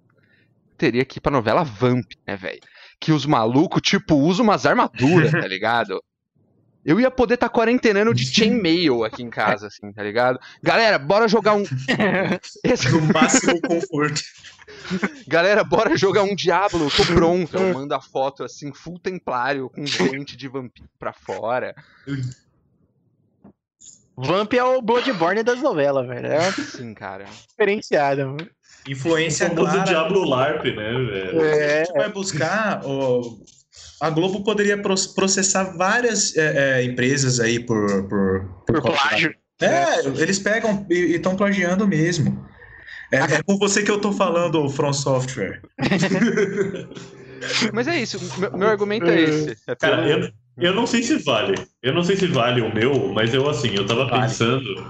[SPEAKER 1] teria que ir pra novela Vamp, né, velho? Que os malucos, tipo, usam umas armaduras, tá [LAUGHS] ligado? Eu ia poder estar tá quarentenando de chainmail aqui em casa, assim, tá ligado? Galera, bora jogar um. [LAUGHS]
[SPEAKER 2] Esse... No máximo conforto. [LAUGHS]
[SPEAKER 1] Galera, bora jogar um Diablo, tô pronto. Eu mando a foto assim, full templário, com dente de vampiro pra fora.
[SPEAKER 4] Vamp é o Bloodborne das novelas, velho. É [LAUGHS]
[SPEAKER 1] Sim, cara.
[SPEAKER 4] Diferenciada, mano.
[SPEAKER 2] Influência
[SPEAKER 3] o clara. Diablo LARP, né, velho?
[SPEAKER 2] É. A gente vai buscar. O... A Globo poderia processar várias é, é, empresas aí por. Por,
[SPEAKER 4] por, por plágio.
[SPEAKER 2] É, eles pegam e estão plagiando mesmo. É, é com você que eu tô falando, From Software. [LAUGHS]
[SPEAKER 1] Mas é isso, meu, meu argumento é esse. É
[SPEAKER 3] Cara, eu, eu não sei se vale. Eu não sei se vale o meu, mas eu assim, eu tava vale. pensando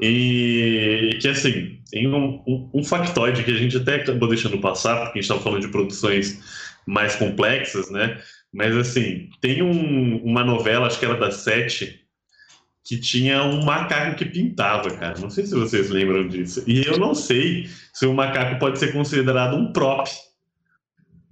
[SPEAKER 3] e que assim, tem um, um, um, factoide que a gente até acabou deixando passar, porque a gente estava falando de produções mais complexas, né? Mas assim, tem um, uma novela, acho que era da Sete, que tinha um macaco que pintava, cara. Não sei se vocês lembram disso. E eu não sei se o macaco pode ser considerado um prop.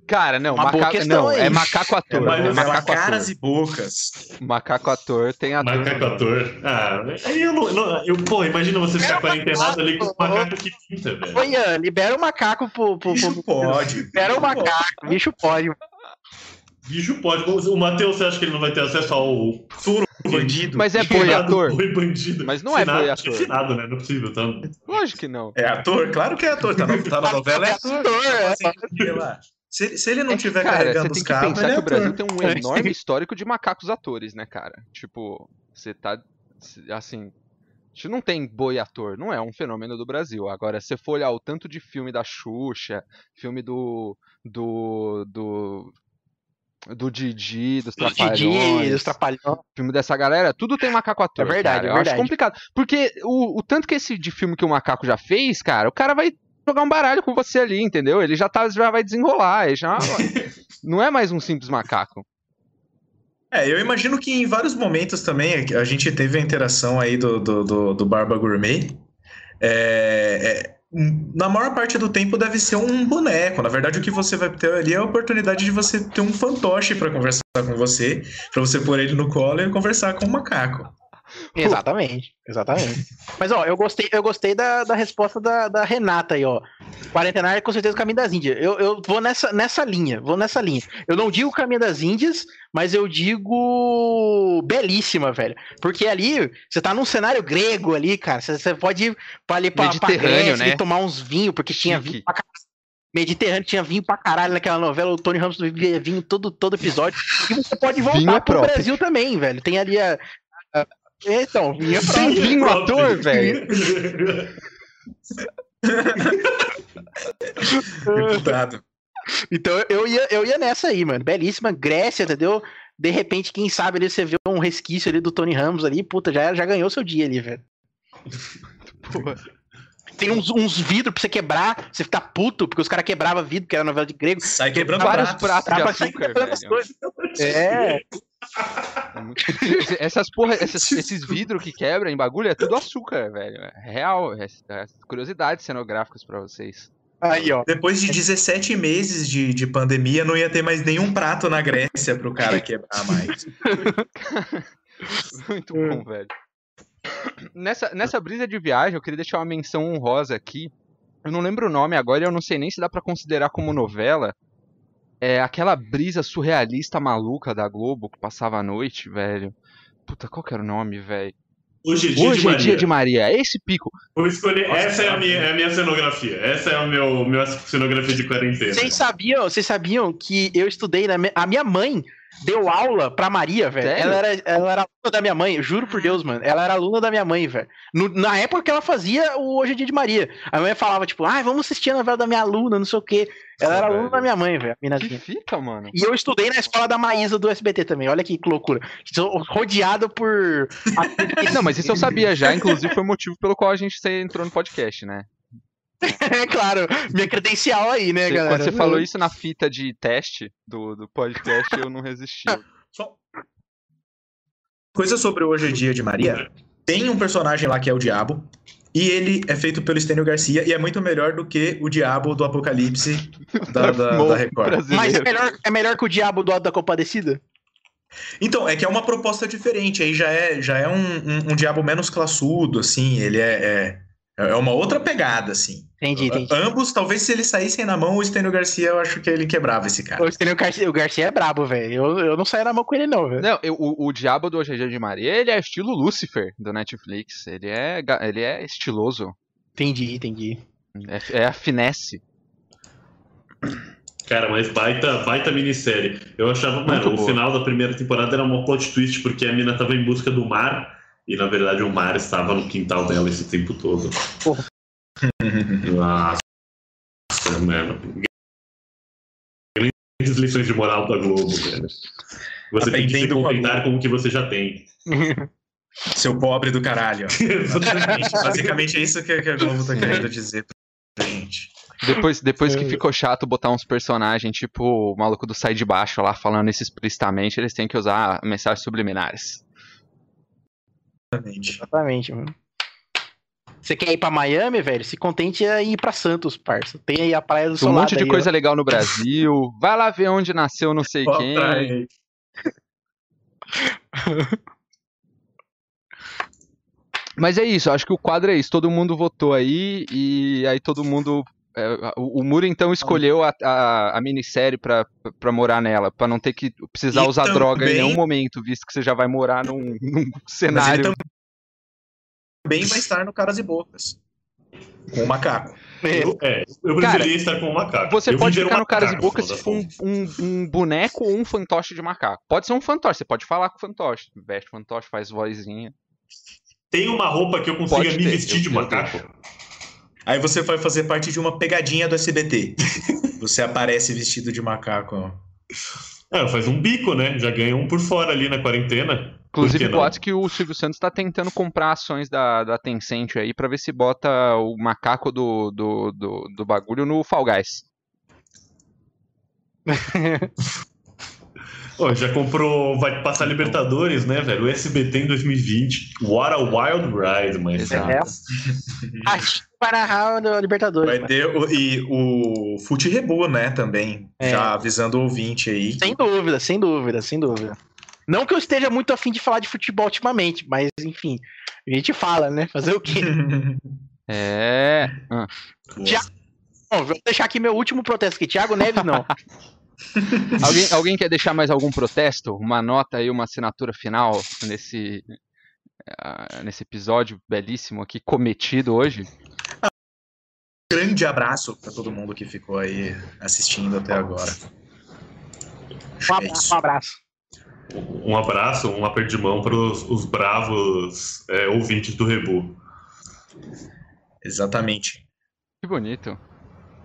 [SPEAKER 1] Cara, não, macaco, não, é macaco ator. É,
[SPEAKER 2] é macaco caras ator. e bocas.
[SPEAKER 1] Macaco ator tem ator.
[SPEAKER 3] Macaco ator. Ah, aí eu não. não eu, pô, imagina você ficar quarentenado ali com o macaco que pinta, velho. Oi,
[SPEAKER 4] libera o macaco pro. pro,
[SPEAKER 2] pro bicho pode.
[SPEAKER 4] Libera o macaco, bicho pode.
[SPEAKER 3] Bicho pode. O Matheus, você acha que ele não vai ter acesso ao furo
[SPEAKER 1] bandido? Mas é boi ator.
[SPEAKER 3] Boi bandido.
[SPEAKER 1] Mas não é boi ator.
[SPEAKER 3] Finado, né? Não é possível, tá?
[SPEAKER 1] Lógico que não.
[SPEAKER 2] É ator? Claro que é ator. Tá, no, tá na [LAUGHS] novela, é ator. É. Se, se ele não é tiver cara, carregando os carros,
[SPEAKER 1] você tem que pensar que o Brasil tem um enorme histórico de macacos atores, né, cara? Tipo, você tá, assim... A gente não tem boi ator, não é um fenômeno do Brasil. Agora, se você for olhar o tanto de filme da Xuxa, filme do, do, do do Didi, dos Trapalhões. Didi,
[SPEAKER 4] dos Trapalhões.
[SPEAKER 1] Filme dessa galera, tudo tem macaco ator.
[SPEAKER 4] É verdade,
[SPEAKER 1] cara.
[SPEAKER 4] é verdade.
[SPEAKER 1] Eu acho complicado. Porque o, o tanto que esse de filme que o macaco já fez, cara, o cara vai jogar um baralho com você ali, entendeu? Ele já, tá, já vai desenrolar, ele já [LAUGHS] não é mais um simples macaco.
[SPEAKER 2] É, eu imagino que em vários momentos também a gente teve a interação aí do, do, do, do Barba Gourmet. É, é, na maior parte do tempo deve ser um boneco. Na verdade, o que você vai ter ali é a oportunidade de você ter um fantoche para conversar com você, para você pôr ele no colo e conversar com um macaco. [LAUGHS]
[SPEAKER 4] Exatamente, exatamente. Mas ó, eu gostei, eu gostei da, da resposta da, da Renata aí, ó. Quarentenário é com certeza o caminho das Índias. Eu, eu vou nessa, nessa linha, vou nessa linha. Eu não digo caminho das Índias, mas eu digo belíssima, velho. Porque ali, você tá num cenário grego ali, cara. Você, você pode ir pra ali pra, pra Grécia né? e tomar uns vinhos, porque Chique. tinha vinho pra Mediterrâneo tinha vinho pra caralho naquela novela. O Tony Ramos bebia vinho todo, todo episódio. E você pode voltar é pro Brasil também, velho. Tem ali a, a então, vinha pra
[SPEAKER 1] Sem vinho ator, velho.
[SPEAKER 2] Deputado.
[SPEAKER 4] Então eu ia, eu ia nessa aí, mano. Belíssima Grécia, entendeu? De repente, quem sabe ali você vê um resquício ali do Tony Ramos ali, puta, já, já ganhou seu dia ali, velho. [LAUGHS] Tem uns, uns vidros pra você quebrar, você ficar puto, porque os caras quebravam vidro, que era novela de grego.
[SPEAKER 2] Sai quebrando
[SPEAKER 1] vários pratos, pratos de açúcar, velho.
[SPEAKER 4] É.
[SPEAKER 1] é essas porra, esses, esses vidros que quebram em bagulho é tudo açúcar, velho. É real. É, é curiosidades cenográficas para vocês.
[SPEAKER 2] Aí, ó. Depois de 17 meses de, de pandemia, não ia ter mais nenhum prato na Grécia pro cara quebrar mais. [LAUGHS]
[SPEAKER 1] Muito bom, velho. Nessa, nessa brisa de viagem, eu queria deixar uma menção honrosa aqui. Eu não lembro o nome agora e eu não sei nem se dá para considerar como novela, é aquela brisa surrealista maluca da Globo que passava à noite, velho. Puta, qual que era o nome, velho?
[SPEAKER 3] Hoje é dia,
[SPEAKER 1] Hoje
[SPEAKER 3] de,
[SPEAKER 1] é
[SPEAKER 3] Maria.
[SPEAKER 1] dia de Maria. É esse pico.
[SPEAKER 3] Vou escolher. Nossa, essa é a, minha, é a minha cenografia. Essa é a meu, minha cenografia de quarentena.
[SPEAKER 4] Vocês sabiam, vocês sabiam que eu estudei na a minha mãe deu aula pra Maria, velho. Ela era, ela era aluna da minha mãe, juro por Deus, mano. Ela era aluna da minha mãe, velho. Na época que ela fazia o Hoje é Dia de Maria. A mãe falava, tipo, ah, vamos assistir a novela da minha aluna, não sei o quê. Ela era aluna da minha mãe, velho.
[SPEAKER 1] Que fita, mano.
[SPEAKER 4] E eu estudei na escola da Maísa do SBT também. Olha que loucura. Sou rodeado por. [LAUGHS]
[SPEAKER 1] Não, mas isso eu sabia já. Inclusive foi o motivo pelo qual a gente entrou no podcast, né?
[SPEAKER 4] É [LAUGHS] claro, minha credencial aí, né,
[SPEAKER 1] Você-
[SPEAKER 4] galera?
[SPEAKER 1] Quando você falou isso na fita de teste do, do podcast, eu não resisti. [LAUGHS]
[SPEAKER 2] Só- Coisa sobre o Hoje é Dia de Maria. Tem um personagem lá que é o Diabo. E ele é feito pelo Estênio Garcia e é muito melhor do que o Diabo do Apocalipse [LAUGHS] da, da, da Record.
[SPEAKER 4] Mas é melhor, é melhor que o Diabo do Alto da Compadecida?
[SPEAKER 2] Então, é que é uma proposta diferente. Aí já é, já é um, um, um diabo menos classudo, assim. Ele é, é, é uma outra pegada, assim.
[SPEAKER 4] Entendi, entendi.
[SPEAKER 2] Ambos, talvez se eles saíssem na mão, o Estênio Garcia, eu acho que ele quebrava esse cara.
[SPEAKER 4] O Stênio Garcia, o Garcia é brabo, velho. Eu, eu não saio na mão com ele, não, velho.
[SPEAKER 1] Não, eu- o, o Diabo do Hoje é de Maria, ele é estilo Lucifer do Netflix. Ele é, ele é estiloso.
[SPEAKER 4] Entendi, entendi.
[SPEAKER 1] É, é a finesse.
[SPEAKER 3] Cara, mas baita, baita minissérie. Eu achava, mano,
[SPEAKER 1] Muito
[SPEAKER 3] o final da primeira temporada era uma plot twist, porque a mina tava em busca do mar, e na verdade o mar estava no quintal dela esse tempo todo.
[SPEAKER 4] Porra.
[SPEAKER 3] Nossa, mano. Grandes lições de moral da Globo, velho. Você tem que se contentar com o que você já tem. [LAUGHS]
[SPEAKER 2] Seu pobre do caralho. ó. [LAUGHS]
[SPEAKER 3] Exatamente.
[SPEAKER 2] Basicamente é isso que, a Globo tá querendo dizer pra gente.
[SPEAKER 1] Depois, depois que ficou chato botar uns personagens, tipo o maluco do Sai de Baixo lá, falando isso explicitamente, eles têm que usar mensagens subliminares.
[SPEAKER 2] Exatamente.
[SPEAKER 4] Exatamente, mano. Você quer ir pra Miami, velho? Se contente é ir pra Santos, parça. Tem aí a Praia do
[SPEAKER 1] Um
[SPEAKER 4] Solado
[SPEAKER 1] monte de
[SPEAKER 4] aí,
[SPEAKER 1] coisa
[SPEAKER 4] ó.
[SPEAKER 1] legal no Brasil. Vai lá ver onde nasceu não sei quem.
[SPEAKER 2] praia.
[SPEAKER 1] Mas é isso, acho que o quadro é isso. Todo mundo votou aí e aí todo mundo. É, o, o Muro então escolheu a, a, a minissérie pra, pra morar nela, pra não ter que precisar
[SPEAKER 2] E
[SPEAKER 1] usar droga em
[SPEAKER 2] também-
[SPEAKER 1] nenhum momento, visto que você já vai morar num, [LAUGHS] num cenário.
[SPEAKER 2] também vai estar no Caras e Bocas. Com o macaco.
[SPEAKER 4] É.
[SPEAKER 3] Eu, é, eu preferia estar com um macaco.
[SPEAKER 1] Você
[SPEAKER 3] Eu
[SPEAKER 1] pode
[SPEAKER 3] viver um
[SPEAKER 1] ficar no Caras e Bocas se for um, um- um boneco ou um fantoche de macaco. Pode ser um fantoche, você pode falar com o fantoche. Veste fantoche, faz vozinha.
[SPEAKER 3] Tem uma roupa que eu consiga
[SPEAKER 1] Pode
[SPEAKER 3] me
[SPEAKER 1] ter,
[SPEAKER 3] vestir
[SPEAKER 1] eu-
[SPEAKER 3] de macaco?
[SPEAKER 2] Aí você vai fazer parte de uma pegadinha do SBT. [LAUGHS] Você aparece vestido de macaco. ó.
[SPEAKER 3] É, faz um bico, né? Já ganha um por fora ali na quarentena.
[SPEAKER 1] Inclusive, boatos que o Silvio Santos tá tentando comprar ações da, da Tencent aí pra ver se bota o macaco do, do, do, do bagulho no Fall Guys. [LAUGHS]
[SPEAKER 3] Ó, já comprou, vai passar Libertadores, né, velho? O SBT em 2020. What a wild ride, mas.
[SPEAKER 1] Exato.
[SPEAKER 4] É. Acho que para a Raul do Libertadores.
[SPEAKER 2] Vai
[SPEAKER 4] mano.
[SPEAKER 2] ter o, e o Fute Rebu, né, também.
[SPEAKER 4] É.
[SPEAKER 2] Já avisando o ouvinte aí.
[SPEAKER 4] Sem dúvida, sem dúvida, sem dúvida. Não que eu esteja muito afim de falar de futebol ultimamente, mas enfim, a gente fala, né? Fazer o quê? [LAUGHS]
[SPEAKER 1] É. Ah,
[SPEAKER 4] Já- Bom, vou deixar aqui meu último protesto aqui. Thiago Neves, não. [LAUGHS] [LAUGHS]
[SPEAKER 1] Alguém, alguém quer deixar mais algum protesto? Uma nota aí, uma assinatura final nesse, ah, nesse episódio belíssimo aqui, cometido hoje?
[SPEAKER 2] Grande abraço pra todo mundo que ficou aí assistindo até agora.
[SPEAKER 4] Um
[SPEAKER 2] é
[SPEAKER 4] abraço, um abraço.
[SPEAKER 3] Um abraço, um aperto de mão para os bravos é, ouvintes do Rebu.
[SPEAKER 2] Exatamente.
[SPEAKER 1] Que bonito.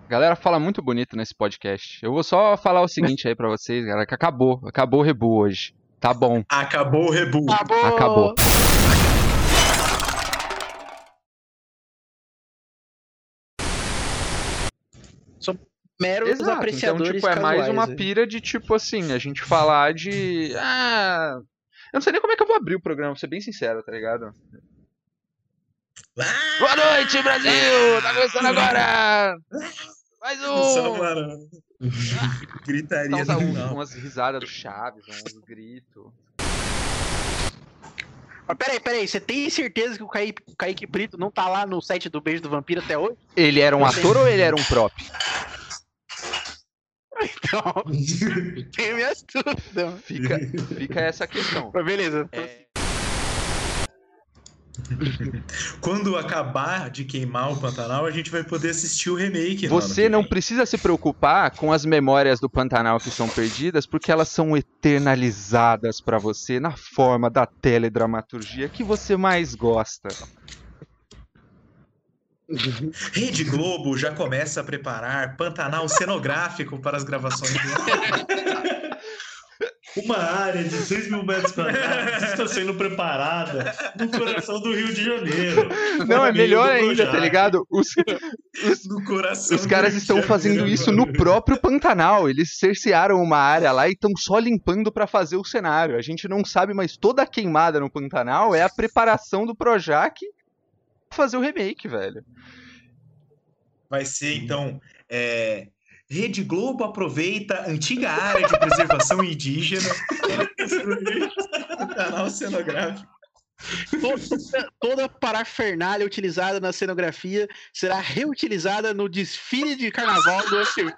[SPEAKER 1] A galera fala muito bonito nesse podcast. Eu vou só falar o seguinte aí pra vocês, galera, que acabou. Acabou o Rebu hoje. Tá bom.
[SPEAKER 2] Acabou o Rebu.
[SPEAKER 4] Acabou.
[SPEAKER 1] Acabou.
[SPEAKER 4] Meros
[SPEAKER 1] Exato. Então,
[SPEAKER 4] apreciadores
[SPEAKER 1] tipo, é mais uma pira de, tipo assim, a gente falar de. Ah. Eu não sei nem como é que eu vou abrir o programa, pra ser bem sincero, tá ligado?
[SPEAKER 2] Ah,
[SPEAKER 1] Boa noite, Brasil! Tá começando agora! [LAUGHS] Mais [LAUGHS]
[SPEAKER 2] só [LAUGHS]
[SPEAKER 1] um!
[SPEAKER 2] gritaria
[SPEAKER 1] Então,
[SPEAKER 2] no
[SPEAKER 1] um-
[SPEAKER 2] final.
[SPEAKER 1] umas risadas do Chaves, uns gritos.
[SPEAKER 4] Mas peraí, peraí, você tem certeza que o Kaique, o Kaique Brito não tá lá no set do Beijo do Vampiro até hoje?
[SPEAKER 1] Ele era um ator ou ele era um prop? [LAUGHS]
[SPEAKER 4] Então, tenho minhas dúvidas.
[SPEAKER 1] Fica, fica essa questão.
[SPEAKER 4] Mas beleza.
[SPEAKER 1] É, [LAUGHS]
[SPEAKER 2] Quando acabar de queimar o Pantanal, a gente vai poder assistir o remake.
[SPEAKER 1] Você não precisa se preocupar com as memórias do Pantanal que são perdidas, porque elas são eternalizadas pra você na forma da teledramaturgia que você mais gosta. [LAUGHS]
[SPEAKER 2] Rede Globo já começa a preparar Pantanal cenográfico para as gravações. [LAUGHS]
[SPEAKER 3] Uma área de 6 mil metros quadrados está sendo preparada no coração do Rio de Janeiro.
[SPEAKER 1] Não, é melhor ainda, tá ligado? Os,
[SPEAKER 2] os,
[SPEAKER 1] os caras estão fazendo isso no próprio Pantanal. Eles cercearam uma área lá e estão só limpando para fazer o cenário. A gente não sabe, mas toda a queimada no Pantanal é a preparação do Projac fazer o remake, velho.
[SPEAKER 2] Vai ser, então, é, Rede Globo aproveita antiga área de preservação indígena [LAUGHS] canal cenográfico.
[SPEAKER 4] Toda, toda parafernália utilizada na cenografia será reutilizada no desfile de carnaval do ano